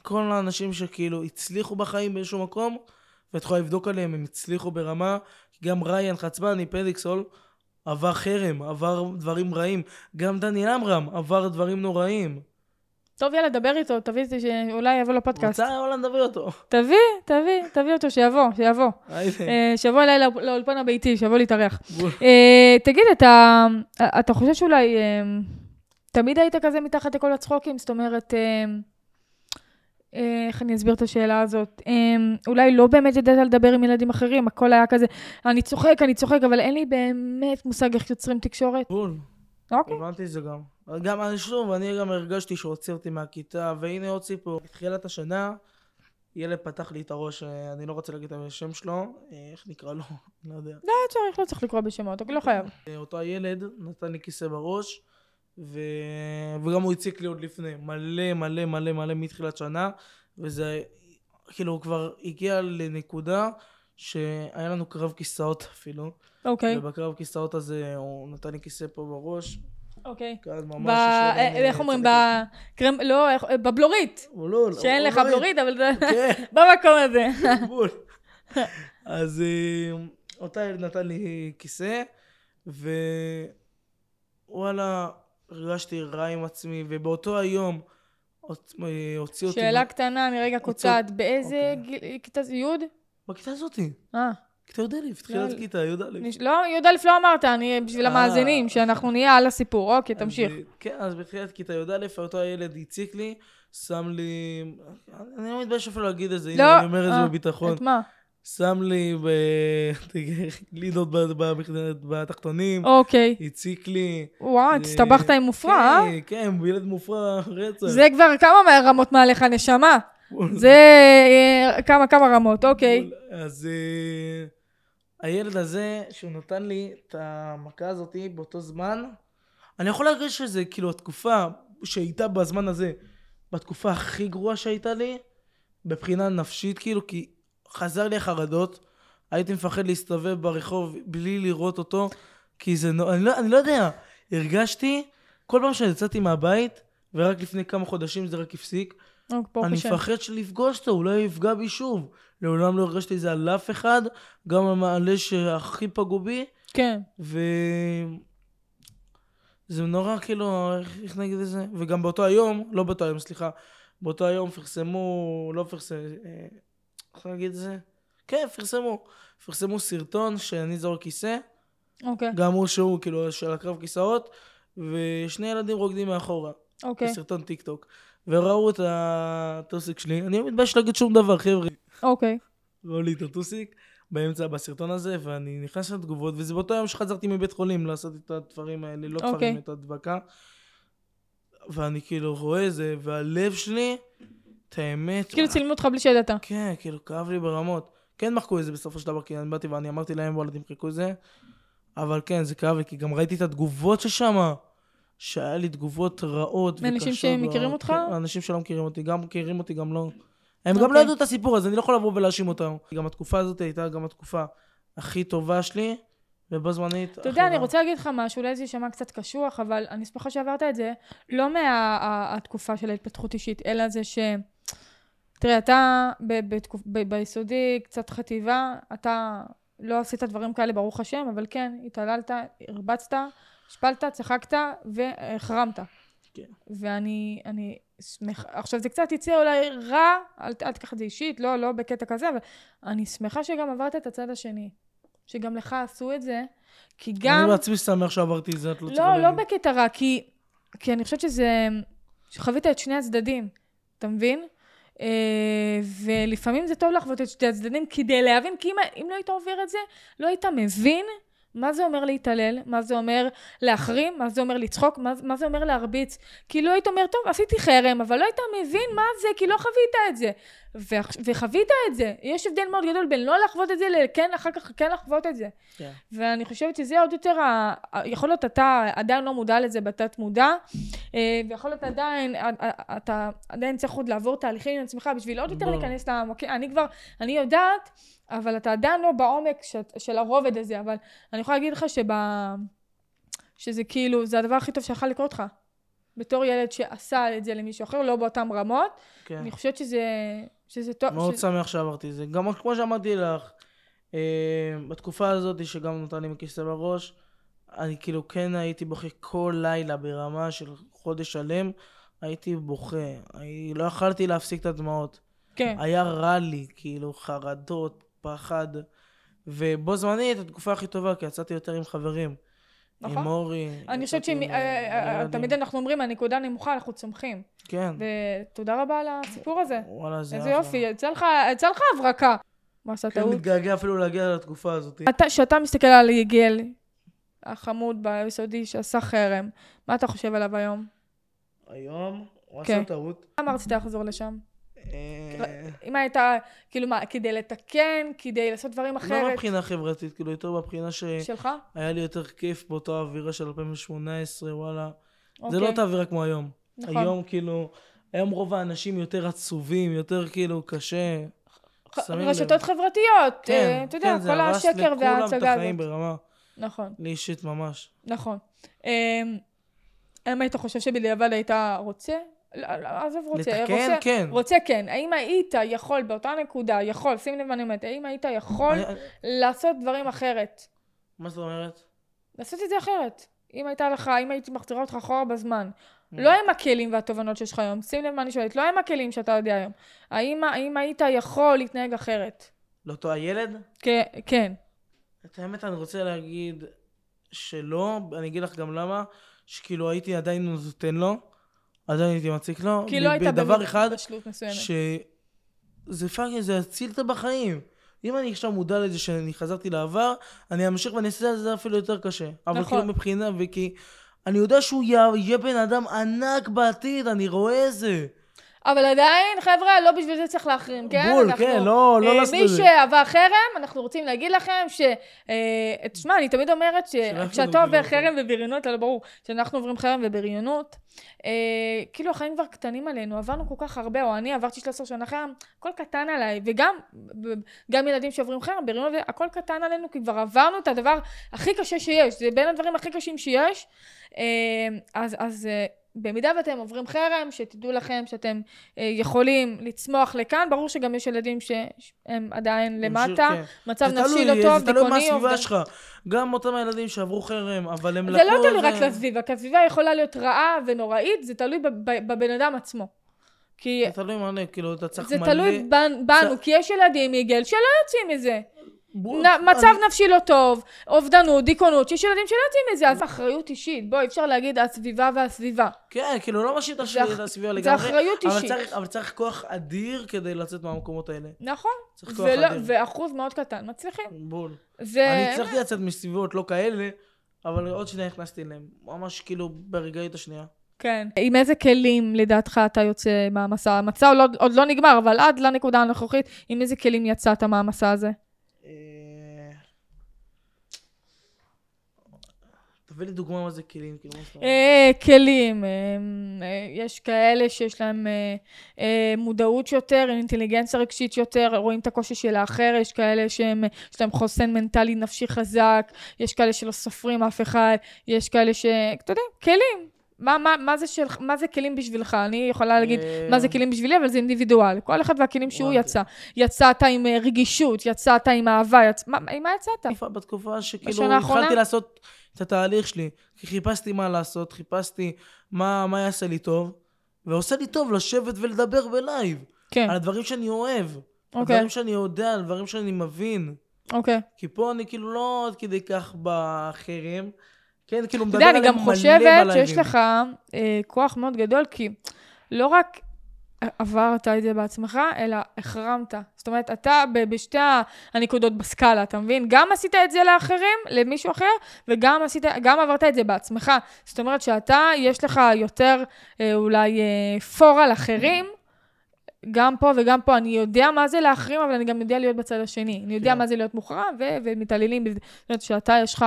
Speaker 2: כל האנשים שכאילו הצליחו בחיים באיזשהו מקום, ואת יכולה לבדוק עליהם, הם הצליחו ברמה, גם ריין חצבני, פדיקסול, עבר חרם, עבר דברים רעים. גם דניאל עמרם עבר דברים נוראים.
Speaker 1: טוב, יאללה, דבר איתו, תביא זה שאולי יבוא לפודקאסט.
Speaker 2: רוצה אולי נדבר אותו.
Speaker 1: תביא, תביא, תביא אותו, שיבוא, שיבוא.
Speaker 2: היידה.
Speaker 1: אה, שיבוא אליי לא- לאולפן הביתי, שיבוא להתארח. אה, תגיד, אתה, אתה חושב שאולי אה, תמיד היית כזה מתחת לכל הצחוקים? זאת אומרת, אה, אה, איך אני אסביר את השאלה הזאת? אה, אולי לא באמת ידעת לדבר עם ילדים אחרים, הכל היה כזה, אני צוחק, אני צוחק, אבל אין לי באמת מושג איך יוצרים תקשורת.
Speaker 2: בול.
Speaker 1: אוקיי.
Speaker 2: הבנתי את זה גם. גם אני שוב, אני גם הרגשתי שהוציא אותי מהכיתה, והנה עוד סיפור. בתחילת השנה, ילד פתח לי את הראש, אה, אני לא רוצה להגיד את השם שלו, אה, איך נקרא לו? לא יודע.
Speaker 1: לא צריך, לא צריך לקרוא בשמות, אוקיי, לא חייב.
Speaker 2: אה, אותו הילד נתן לי כיסא בראש, ו... וגם הוא הציק לי עוד לפני, מלא מלא מלא מלא מתחילת שנה, וזה כאילו הוא כבר הגיע לנקודה שהיה לנו קרב כיסאות אפילו,
Speaker 1: אוקיי,
Speaker 2: ובקרב כיסאות הזה הוא נתן לי כיסא פה בראש,
Speaker 1: אוקיי. ב- אה,
Speaker 2: לי
Speaker 1: איך אומרים? בקרם, לא, איך- בבלורית.
Speaker 2: הוא לא,
Speaker 1: שאין
Speaker 2: הוא
Speaker 1: לך
Speaker 2: לא-
Speaker 1: בלורית, אבל זה
Speaker 2: כן,
Speaker 1: במקום הזה.
Speaker 2: בול. אז אה, אותה ילד נתן לי כיסא, ווואלה, הרגשתי רע עם עצמי, ובאותו היום הוצ- אה, הוציא אותי...
Speaker 1: שאלה קטנה, אני רגע קוצעת. באיזה גיל, כיתה זה? י'?
Speaker 2: בכיתה הזאתי,
Speaker 1: אה.
Speaker 2: כיתה י"א, תחילת. כיתה י"א.
Speaker 1: לא, י"א לא אמרת, אני בשביל
Speaker 2: אה.
Speaker 1: המאזינים, שאנחנו נהיה על הסיפור. אוקיי, תמשיך.
Speaker 2: אה, כן, אז בתחילת כיתה י"א, אותו הילד הציק לי, שם לי... אני לא מתבייש אפילו להגיד את זה,
Speaker 1: לא,
Speaker 2: הנה, אני אומר את
Speaker 1: אה,
Speaker 2: זה בביטחון.
Speaker 1: את מה?
Speaker 2: שם לי ב... לידות בתחתונים,
Speaker 1: אוקיי.
Speaker 2: הציק לי.
Speaker 1: וואו,
Speaker 2: זה-
Speaker 1: הצטבחת עם מופרע, אה?
Speaker 2: כן, כן, ילד מופרע רצח.
Speaker 1: זה כבר כמה מהרמות מעליך, נשמה. זה אה, כמה כמה רמות, אוקיי.
Speaker 2: אז אה, הילד הזה, שהוא נתן לי את המכה הזאתי באותו זמן, אני יכול להרגיש שזה כאילו התקופה שהייתה בזמן הזה, בתקופה הכי גרועה שהייתה לי, מבחינה נפשית כאילו, כי חזר לי החרדות, הייתי מפחד להסתובב ברחוב בלי לראות אותו, כי זה, אני לא, אני לא יודע, הרגשתי, כל פעם שיצאתי מהבית, ורק לפני כמה חודשים זה רק הפסיק, אני
Speaker 1: השם.
Speaker 2: מפחד לפגוש אותו, אולי הוא יפגע בי שוב. לעולם לא הרגשתי את זה על אף אחד, גם המעלה שהכי פגעו בי,
Speaker 1: כן.
Speaker 2: ו... זה נורא כאילו, איך, איך נגיד את זה? וגם באותו היום, לא באותו היום, סליחה, באותו היום פרסמו, לא פרסמו, אה, איך נגיד את זה? כן, פרסמו. פרסמו סרטון שאני זורק כיסא,
Speaker 1: אוקיי.
Speaker 2: גם הוא שהוא כאילו של הקרב כיסאות, ושני ילדים רוקדים מאחורה.
Speaker 1: אוקיי.
Speaker 2: בסרטון טיק טוק. וראו את הטוסיק שלי, אני לא מתבייש להגיד שום דבר, חבר'ה.
Speaker 1: אוקיי.
Speaker 2: ראו לי את הטוסיק באמצע בסרטון הזה, ואני נכנס לתגובות, וזה באותו יום שחזרתי מבית חולים לעשות את הדברים האלה, לא
Speaker 1: אוקיי.
Speaker 2: דברים, את ההדבקה. ואני כאילו רואה זה, והלב שלי, את האמת,
Speaker 1: כאילו צילמו אותך בלי שידעת.
Speaker 2: כן, כאילו, כאב לי ברמות. כן מחקו את זה בסופו של דבר, כי אני באתי ואני אמרתי להם, וואלה, תמחקו את זה. אבל כן, זה כאב לי, כי גם ראיתי את התגובות ששם, שהיה לי תגובות רעות וקשות.
Speaker 1: מאנשים שמכירים
Speaker 2: מאוד.
Speaker 1: אותך?
Speaker 2: כן, אנשים שלא מכירים אותי, גם מכירים אותי, גם לא. הם גם
Speaker 1: אוקיי.
Speaker 2: לא ידעו את הסיפור הזה, אני לא יכול לבוא ולהאשים אותם. גם התקופה הזאת הייתה גם התקופה הכי טובה שלי, ובו זמנית...
Speaker 1: אתה יודע, אני רוצה להגיד לך משהו, אולי זה יישמע קצת קשוח, אבל אני שמחה שעברת את זה, לא מהתקופה של ההתפתחות אישית, אלא זה ש... תראה, אתה ב- בתקופ... ב- ביסודי, קצת חטיבה, אתה לא עשית דברים כאלה, ברוך השם, אבל כן, התעללת, הרבצת, השפלת, צחקת והחרמת.
Speaker 2: כן.
Speaker 1: ואני אני שמחה, עכשיו זה קצת יצא אולי רע, אל, אל תיקח את זה אישית, לא, לא בקטע כזה, אבל אני שמחה שגם עברת את הצד השני. שגם לך עשו את זה, כי גם...
Speaker 2: אני בעצמי שמח שעברתי את זה, את לא צריכה
Speaker 1: לא, לא
Speaker 2: להגיד.
Speaker 1: בקטע רע, כי, כי אני חושבת שזה... שחווית את שני הצדדים, אתה מבין? אה, ולפעמים זה טוב לחוות את שני הצדדים כדי להבין, כי אם, אם לא היית עובר את זה, לא היית מבין מה זה אומר להתעלל? מה זה אומר להחרים? מה זה אומר לצחוק? מה, מה זה אומר להרביץ? כי לא היית אומר, טוב, עשיתי חרם, אבל לא היית מבין מה זה, כי לא חווית את זה. וחווית את זה. יש הבדל מאוד גדול בין לא לחוות את זה לכן, אחר כך כן לחוות את זה.
Speaker 2: כן.
Speaker 1: ואני חושבת שזה עוד יותר, ה- יכול להיות אתה עדיין לא מודע לזה בתת מודע, אה, ויכול להיות עדיין, ה- ה- אתה עדיין צריך עוד לעבור תהליכים עם עצמך בשביל עוד יותר. להיכנס למקום, אני כבר, אני יודעת, אבל אתה עדיין לא בעומק של הרובד הזה, אבל אני יכולה להגיד לך שב... שזה כאילו, זה הדבר הכי טוב שיכול לקרות לך. בתור ילד שעשה את זה למישהו אחר, לא באותן רמות,
Speaker 2: כן.
Speaker 1: אני חושבת שזה, שזה טוב.
Speaker 2: מאוד
Speaker 1: ש-
Speaker 2: שמח שעברתי את זה. גם כמו שאמרתי לך, אה, בתקופה הזאת שגם נותן לי מכיסא בראש, אני כאילו כן הייתי בוכה כל לילה ברמה של חודש שלם, הייתי בוכה. אני לא יכלתי להפסיק את הדמעות.
Speaker 1: כן.
Speaker 2: היה רע לי, כאילו, חרדות, פחד. ובו זמנית, התקופה הכי טובה, כי יצאתי יותר עם חברים.
Speaker 1: נכון.
Speaker 2: עם אורי.
Speaker 1: אני חושבת
Speaker 2: עם, אה, ילדים.
Speaker 1: שתמיד אנחנו אומרים, הנקודה נמוכה, אנחנו צומחים.
Speaker 2: כן.
Speaker 1: ותודה רבה על הסיפור הזה.
Speaker 2: וואלה, זה
Speaker 1: איזה. יופי, יצא לך הברקה. מה עשה
Speaker 2: כן,
Speaker 1: טעות?
Speaker 2: מתגעגע אפילו להגיע לתקופה הזאת.
Speaker 1: אתה, כשאתה מסתכל על יגאל, החמוד ביסודי שעשה חרם, מה אתה חושב עליו היום?
Speaker 2: היום, הוא
Speaker 1: כן.
Speaker 2: עשה טעות.
Speaker 1: למה רצית לחזור לשם?
Speaker 2: אה,
Speaker 1: אם היית, כאילו מה, כדי לתקן, כדי לעשות דברים
Speaker 2: לא
Speaker 1: אחרת?
Speaker 2: מבחינה חברתית, כאילו יותר מבחינה שהיה
Speaker 1: שלך?
Speaker 2: לי יותר כיף באותה אווירה של 2018, וואלה. זה
Speaker 1: אוקיי.
Speaker 2: לא אותה אווירה כמו היום.
Speaker 1: נכון.
Speaker 2: היום כאילו, היום רוב האנשים יותר עצובים, יותר כאילו קשה.
Speaker 1: רשתות חברתיות,
Speaker 2: כן,
Speaker 1: אה, אתה יודע,
Speaker 2: כן, זה
Speaker 1: כל
Speaker 2: הרס
Speaker 1: השקר
Speaker 2: לכולם את
Speaker 1: וההצגה
Speaker 2: החיים
Speaker 1: הזאת.
Speaker 2: ברמה,
Speaker 1: נכון,
Speaker 2: לי אישית ממש.
Speaker 1: נכון. אמ, האם היית חושב שבדיעבד היית רוצה? לא, לא, עזוב רוצה,
Speaker 2: לתקן,
Speaker 1: רוצה,
Speaker 2: כן.
Speaker 1: רוצה כן. האם היית יכול באותה נקודה, יכול, שים לב מה אני אומרת, האם היית יכול
Speaker 2: אני- אני-
Speaker 1: לעשות דברים אחרת?
Speaker 2: מה זאת אומרת?
Speaker 1: לעשות את זה אחרת. אם הייתה לך, אם הייתי מחזירה אותך אחורה בזמן.
Speaker 2: Mm.
Speaker 1: לא עם הכלים והתובנות שיש לך היום, שים לב מה אני שואלת, לא עם הכלים שאתה יודע היום. האם, האם היית יכול להתנהג אחרת?
Speaker 2: לאותו הילד?
Speaker 1: כן, כן.
Speaker 2: את האמת אני רוצה להגיד שלא, אני אגיד לך גם למה, שכאילו הייתי עדיין נותן לו, עדיין הייתי מציק לו,
Speaker 1: כי לא היית
Speaker 2: בדבר אחד,
Speaker 1: בשלות מסוימת.
Speaker 2: שזה פאקינג, זה יציל את בחיים. אם אני עכשיו מודע לזה שאני חזרתי לעבר, אני אמשיך ואני אעשה את זה אפילו יותר קשה. אבל
Speaker 1: נכון.
Speaker 2: כאילו מבחינה, וכי אני יודע שהוא יהיה בן אדם ענק בעתיד, אני רואה את זה.
Speaker 1: אבל עדיין, חבר'ה, לא בשביל זה צריך להחרים, כן?
Speaker 2: בול,
Speaker 1: אנחנו-
Speaker 2: כן, לא- לא
Speaker 1: אה,
Speaker 2: לעשות
Speaker 1: מי
Speaker 2: את זה.
Speaker 1: שעבר חרם, אנחנו רוצים להגיד לכם ש... אה, תשמע, אני תמיד אומרת שכשאתה עובר חרם ובריונות, לא ברור, שאנחנו עוברים חרם ובריונות, אה, כאילו החיים כבר קטנים עלינו, עברנו כל כך הרבה, או אני עברתי 13 שנה חרם, הכל קטן עליי, וגם גם ילדים שעוברים חרם, בריונות, הכל קטן עלינו, כי כבר עברנו את הדבר הכי קשה שיש, זה בין הדברים הכי קשים שיש. אה, אז, אז אה, במידה ואתם עוברים חרם, שתדעו לכם שאתם אה, יכולים לצמוח לכאן, ברור שגם יש ילדים שהם עדיין למטה,
Speaker 2: כן.
Speaker 1: מצב
Speaker 2: זה
Speaker 1: נפשי
Speaker 2: תלוי,
Speaker 1: לא טוב,
Speaker 2: זה תלוי מה
Speaker 1: דיכאוני,
Speaker 2: הסביבה. שלך. גם אותם הילדים שעברו חרם, אבל הם
Speaker 1: זה לא
Speaker 2: לקחו
Speaker 1: תלוי רק
Speaker 2: זה-
Speaker 1: לסביבה, כי הסביבה יכולה להיות רעה ונוראית, זה תלוי בבן אדם עצמו. כי
Speaker 2: זה תלוי מלא, כאילו, אתה צריך
Speaker 1: זה
Speaker 2: מלא...
Speaker 1: תלוי בנ- בנו, כי יש ילדים, יגאל, שלא יוצאים מזה.
Speaker 2: בוא-
Speaker 1: מצב
Speaker 2: אני-
Speaker 1: נפשי לא טוב, אובדנות, דיכאונות, יש ילדים שלא יוצאים מזה, אז אחריות אישית. בואי, אפשר להגיד הסביבה והסביבה.
Speaker 2: כן, כאילו, לא משאיר את
Speaker 1: זה
Speaker 2: הסביבה
Speaker 1: זה
Speaker 2: לגמרי.
Speaker 1: אחריות
Speaker 2: אבל
Speaker 1: אישית.
Speaker 2: צריך- אבל צריך כוח אדיר כדי לצאת מהמקומות האלה.
Speaker 1: נכון.
Speaker 2: צריך כוח
Speaker 1: ולא-
Speaker 2: אדיר.
Speaker 1: ואחוז מאוד קטן מצליחים.
Speaker 2: בול.
Speaker 1: זה...
Speaker 2: אני הצלחתי לצאת מסביבות לא כאלה, אבל עוד שנייה נכנסתי אליהם. ממש כאילו ברגעית השנייה.
Speaker 1: כן. עם איזה כלים לדעתך אתה יוצא מהמסע? המסע עוד, לא- עוד לא נגמר, אבל עד לנקודה הנוכחית, עם איזה כלים יצאת מהמסע הזה?
Speaker 2: אה, תביא לי דוגמה מה זה כלים, כאילו, מה זאת?
Speaker 1: אה, כלים, אה, יש כאלה שיש להם מודעות יותר, אינטליגנציה רגשית יותר, רואים את הקושי של האחר, יש כאלה שהם, יש להם חוסן מנטלי נפשי חזק, יש כאלה שלא סופרים אף אחד, יש כאלה ש... אתה יודע, כלים. מה, מה, מה, זה של, מה זה כלים בשבילך? אני יכולה להגיד
Speaker 2: אה,
Speaker 1: מה זה כלים בשבילי, אבל זה אינדיבידואל. כל אחד והכלים שהוא. יצא. יצאת עם אה, רגישות, יצאת עם אהבה, יצ... מה, עם מה יצאת?
Speaker 2: בתקופה- שכאילו? התחלתי לעשות את התהליך שלי. כי חיפשתי מה לעשות, חיפשתי מה מה יעשה לי טוב, ועושה לי טוב לשבת ולדבר בלייב.
Speaker 1: כן,
Speaker 2: על הדברים שאני אוהב. על
Speaker 1: אוקיי,
Speaker 2: דברים שאני יודע, על דברים שאני מבין.
Speaker 1: אוקיי.
Speaker 2: כי פה אני כאילו לא עד כדי כך באחרים. כן, כאילו
Speaker 1: אתה
Speaker 2: מדבר
Speaker 1: יודע, אני
Speaker 2: עליהם
Speaker 1: גם
Speaker 2: מלא
Speaker 1: חושבת. שיש לך אה, כוח מאוד גדול, כי לא רק עברת את זה בעצמך, אלא החרמת. זאת אומרת, אתה בשתי הנקודות בסקאלה, אתה מבין? גם עשית את זה לאחרים, למישהו אחר, וגם עשית, גם עברת את זה בעצמך. זאת אומרת שאתה, יש לך יותר אה, אולי אה, פור על אחרים, גם פה וגם פה. אני יודע מה זה לאחרים, אבל אני גם יודע להיות בצד השני. אני יודע
Speaker 2: כן.
Speaker 1: מה זה להיות מוחרם ו- ומתעללים בזה. זאת אומרת שאתה, יש לך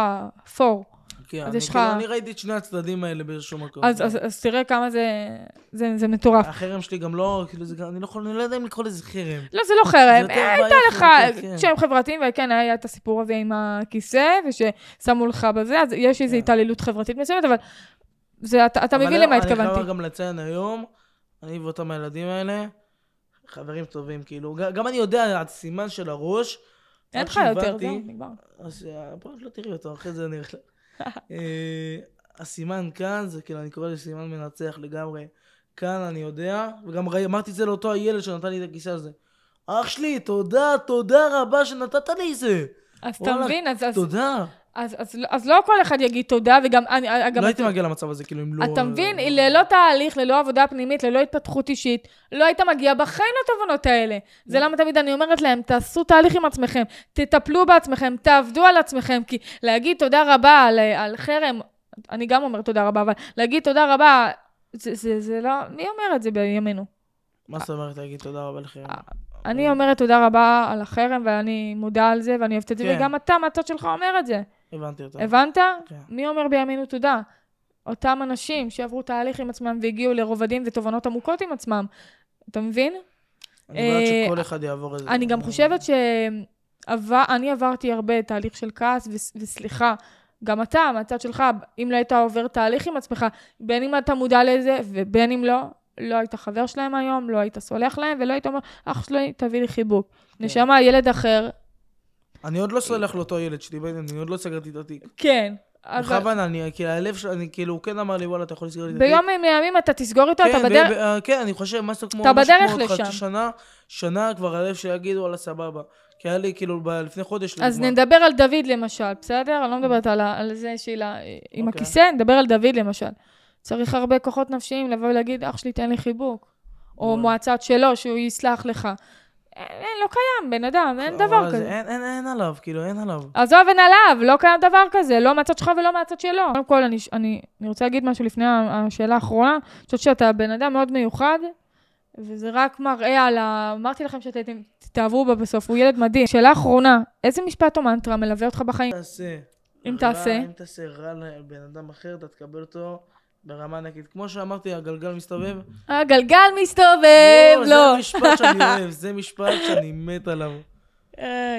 Speaker 1: פור.
Speaker 2: כן,
Speaker 1: אז
Speaker 2: אני,
Speaker 1: יש לך-
Speaker 2: כאילו, אני ראיתי את שני הצדדים האלה באיזשהו מקום.
Speaker 1: אז, אז, אז תראה כמה זה, זה, זה מטורף.
Speaker 2: החרם שלי גם לא, כאילו, זה גם, אני לא יכול, אני לא יודע אם לקרוא לזה חרם.
Speaker 1: לא, זה לא חרם. אה, הייתה לך
Speaker 2: חברתית, כן.
Speaker 1: חברתיים, וכן, היה את הסיפור הזה עם הכיסא, וששמו לך בזה, אז יש איזו
Speaker 2: כן.
Speaker 1: התעללות חברתית מסוימת, אבל זה, אתה, אתה מבין למה
Speaker 2: אני
Speaker 1: התכוונתי.
Speaker 2: חייב גם לציין היום, אני ואותם הילדים האלה, חברים טובים, כאילו, גם אני יודע, הסימן של הראש,
Speaker 1: אין לך יותר, זהו, נגמר.
Speaker 2: אז אה, בוא לא תראי אותו, אחרי זה אני. אה, הסימן כאן, זה כאילו, אני קורא לזה סימן מנצח לגמרי. כאן אני יודע, וגם ראי- אמרתי את זה לאותו הילד שנתן לי את הכיסא הזה. אח שלי, תודה, תודה רבה שנתת לי את זה.
Speaker 1: אז אתה מבין, אז,
Speaker 2: תודה.
Speaker 1: אז, אז, אז, לא כל אחד יגיד תודה, וגם אני, אה, גם
Speaker 2: לא הייתי מגיע למצב הזה, כאילו, אם לא...
Speaker 1: אתה מבין?
Speaker 2: לא-
Speaker 1: ללא תהליך, ללא עבודה פנימית, ללא התפתחות אישית, לא היית מגיע בחיים לתובנות האלה. זה למה תמיד אני אומרת להם, תעשו תהליך עם עצמכם, תטפלו בעצמכם, תעבדו על עצמכם, כי להגיד תודה רבה על, על חרם, אני גם אומרת תודה רבה, אבל להגיד תודה רבה, זה, זה, זה לא, מי אומר את זה בימינו?
Speaker 2: מה זאת אומרת להגיד תודה רבה?
Speaker 1: אה, אני אומרת תודה רבה על החרם, ואני מודעה על זה, ואני אוהבת את זה,
Speaker 2: כן.
Speaker 1: וגם אתה מהצד שלך אומר את זה.
Speaker 2: הבנתי אותה.
Speaker 1: הבנת?
Speaker 2: כן.
Speaker 1: מי אומר בימינו תודה? אותם אנשים שעברו תהליך עם עצמם והגיעו לרובדים ותובנות עמוקות עם עצמם. אתה מבין?
Speaker 2: אני בעד
Speaker 1: אה,
Speaker 2: שכל אחד יעבור את זה.
Speaker 1: אני גם חושבת שאני עברתי הרבה תהליך של כעס וס- וסליחה. גם אתה, מהצד שלך, אם לא היית עובר תהליך עם עצמך, בין אם אתה מודע לזה ובין אם לא, לא היית חבר שלהם היום, לא היית סולח להם, ולא היית אומר, אח שלי, תביא לי חיבוק.
Speaker 2: כן.
Speaker 1: נשמה, ילד אחר,
Speaker 2: אני עוד לא סולח לאותו ילד שלי, אני עוד לא סגרתי את התיק.
Speaker 1: כן. אבל
Speaker 2: בכוונה, אני, כאילו, הלב שלי, אני, כאילו, הוא כן אמר לי, וואלה, אתה יכול לסגור לי את התיק.
Speaker 1: ביום מימים אתה תסגור איתו, אתה
Speaker 2: כן,
Speaker 1: בדרך...
Speaker 2: אה, כן, אני חושב, משהו כמו...
Speaker 1: אתה בדרך לשם.
Speaker 2: שנה, שנה כבר הלב שלי יגיד, וואלה, סבבה. כי היה לי, כאילו, לפני חודש,
Speaker 1: אז. נדבר על דוד למשל, בסדר? אני לא מדברת על, זה שהיא עם
Speaker 2: אוקיי.
Speaker 1: הכיסא, נדבר על דוד למשל. צריך הרבה כוחות נפשיים לבוא ולהגיד, אח שלי, תן לי חיבוק. או. מהצד שלו, שהוא יסלח לך. אין, לא קיים, בן אדם, אין
Speaker 2: אבל
Speaker 1: דבר
Speaker 2: זה-
Speaker 1: כזה.
Speaker 2: אין, אין, אין עליו, כאילו, אין עליו.
Speaker 1: עזוב, אין עליו, לא קיים דבר כזה, לא מהצד שלך ולא מהצד שלו. קודם כל, אני, אני, אני רוצה להגיד משהו לפני השאלה האחרונה. אני חושבת שאתה בן אדם מאוד מיוחד, וזה רק מראה על ה... אמרתי לכם שאתם תתאהבו בה בסוף, הוא ילד מדהים. שאלה אחרונה, איזה משפט או מנטרה מלווה אותך בחיים?
Speaker 2: תעשה.
Speaker 1: אם תעשה.
Speaker 2: אם תעשה רע לבן אדם אחר, אתה תקבל אותו ברמה ענקית. כמו שאמרתי, הגלגל מסתובב.
Speaker 1: הגלגל מסתובב, לא.
Speaker 2: זה משפט שאני אוהב, זה משפט שאני מת עליו.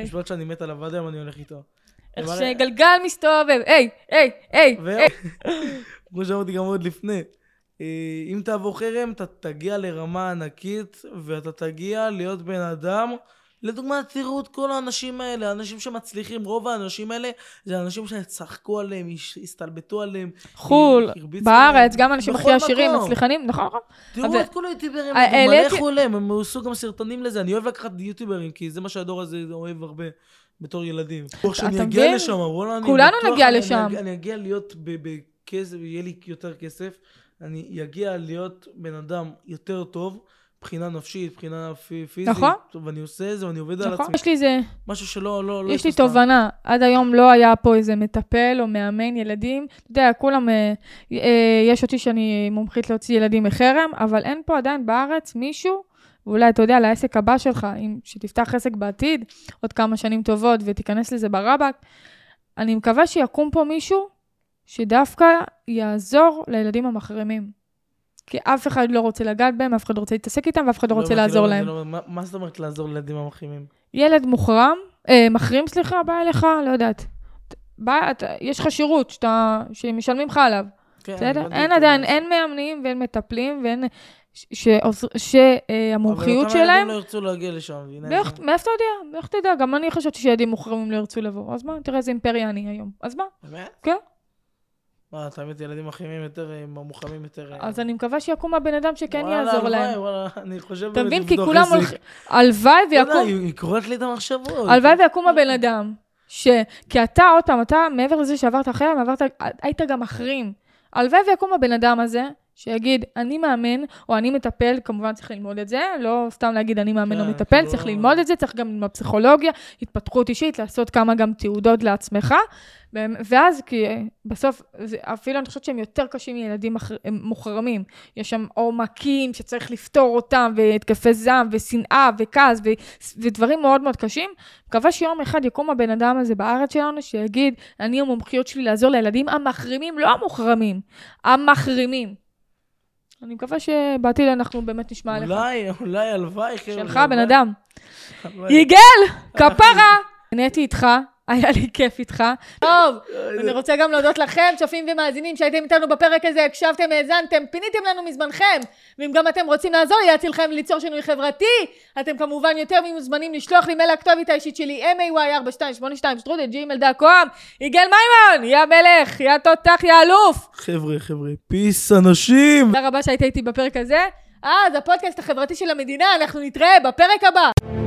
Speaker 2: משפט שאני מת עליו, ועד היום אני הולך איתו.
Speaker 1: איך שגלגל מסתובב, היי, היי, היי.
Speaker 2: כמו שאמרתי גם עוד לפני, אה, אם תעבור חרם, אתה תגיע לרמה ענקית, ואתה תגיע להיות בן אדם. לדוגמה, תראו את כל האנשים האלה, האנשים שמצליחים, רוב האנשים האלה זה אנשים שצחקו עליהם, הסתלבטו עליהם.
Speaker 1: חול, בארץ. גם אנשים הכי עשירים. מצליחנים, נכון, נכון.
Speaker 2: תראו
Speaker 1: אבל-
Speaker 2: את כל היוטיוברים,
Speaker 1: אה,
Speaker 2: מלא חולם, הם עשו גם סרטונים לזה, אני אוהב לקחת יוטיוברים, כי זה מה שהדור הזה אוהב הרבה. בתור ילדים. בטוח שאני
Speaker 1: אתה
Speaker 2: אגיע
Speaker 1: מבין?
Speaker 2: לשם, וואלה, אני
Speaker 1: כולנו נגיע לשם.
Speaker 2: אני, אגיע להיות בכסף, יהיה לי יותר כסף, אני אגיע להיות בן אדם יותר טוב, מבחינה נפשית, מבחינה פי- פיזית.
Speaker 1: נכון.
Speaker 2: ואני עושה את זה, ואני עובד על
Speaker 1: נכון,
Speaker 2: עצמי.
Speaker 1: יש לי איזה,
Speaker 2: משהו שלא, לא, לא...
Speaker 1: יש לי. תובנה, עד היום לא היה פה איזה מטפל או מאמן ילדים. אתה יודע, כולם, אה, אה, יש אותי שאני מומחית להוציא ילדים מחרם, אבל אין פה עדיין בארץ מישהו, ואולי אתה יודע, לעסק הבא שלך, אם שתפתח עסק בעתיד, עוד כמה שנים טובות ותיכנס לזה ברבק, אני מקווה שיקום פה מישהו שדווקא יעזור לילדים המחרימים. כי אף אחד לא רוצה לגעת בהם, אף אחד לא רוצה להתעסק איתם, ואף אחד לא רוצה
Speaker 2: הבנתי,
Speaker 1: לעזור להם.
Speaker 2: לא, מה- זאת אומרת לעזור לילדים המחרימים?
Speaker 1: ילד מוחרם, אה, מחרים, סליחה, בא אליך, לא יודעת. בא, יש לך שירות שאתה, שמשלמים לך עליו,
Speaker 2: כן,
Speaker 1: בסדר? אין
Speaker 2: את
Speaker 1: עדיין. אין מאמנים ואין מטפלים ואין... שהמומחיות
Speaker 2: אבל אותם ילדים
Speaker 1: שלהם...
Speaker 2: לא ירצו להגיע לשם?
Speaker 1: מאיך מאיפה אתה יודע? מאיך אתה יודע? גם אני חשבתי שילדים מוחרמים לא ירצו לבוא. אז מה, תראה איזה אימפריה אני היום. אז מה?
Speaker 2: באמת?
Speaker 1: כן.
Speaker 2: מה, האמת, ילדים מחרימים יותר, אה, מוחרמים יותר... אה,
Speaker 1: אז אני מקווה שיקום הבן אדם שכן
Speaker 2: וואלה,
Speaker 1: יעזור להם.
Speaker 2: וואלה, אני חושב
Speaker 1: אתה מבין? כי כולם. הולכים... הלוואי ויקום...
Speaker 2: היא היא קוראת לי את המחשבות.
Speaker 1: הלוואי ויקום הבן אדם, ש... כי אתה, עוד פעם, אתה, מעבר לזה שעברת חרם, עברת, היית גם מחרים. הלוואי ויקום הבן אדם הזה, שיגיד, אני מאמן, או אני מטפל, כמובן צריך ללמוד את זה, לא סתם להגיד אני מאמן או
Speaker 2: כן,
Speaker 1: מטפל,
Speaker 2: כאילו-
Speaker 1: צריך ללמוד את זה, צריך גם ללמוד פסיכולוגיה, התפתחות אישית, לעשות כמה גם תעודות לעצמך, ואז, כי בסוף, זה, אפילו אני חושבת שהם יותר קשים מילדים מוחרמים. יש שם עומקים שצריך לפתור אותם, והתקפי זעם, ושנאה, וכעס, ו- ודברים מאוד מאוד קשים. מקווה שיום אחד יקום הבן אדם הזה בארץ שלנו, שיגיד, אני המומחיות שלי לעזור לילדים המחרימים, לא המוחרמים, המחרימים. אני מקווה שבעתיד אנחנו באמת נשמע עליך.
Speaker 2: אולי, אולי, הלוואי.
Speaker 1: שלך. בן אדם. יגאל, כפרה! נהניתי איתך, היה לי כיף איתך. טוב, אני רוצה גם להודות לכם, צופים ומאזינים, שהייתם איתנו בפרק הזה, הקשבתם, האזנתם, פיניתם לנו מזמנכם. ואם גם אתם רוצים לעזור לי להצילכם ליצור שינוי חברתי, אתם כמובן יותר ממוזמנים לשלוח לי מייל לכתובת האישית שלי, may4282 שטרודל gmail.com. יגאל מימון, יא מלך, יא תותח, יא אלוף.
Speaker 2: חבר'ה, חבר'ה, פיס אנשים!
Speaker 1: תודה רבה שהיית איתי בפרק הזה. אז הפודקאסט החברתי של המדינה, אנחנו נתראה בפרק הבא.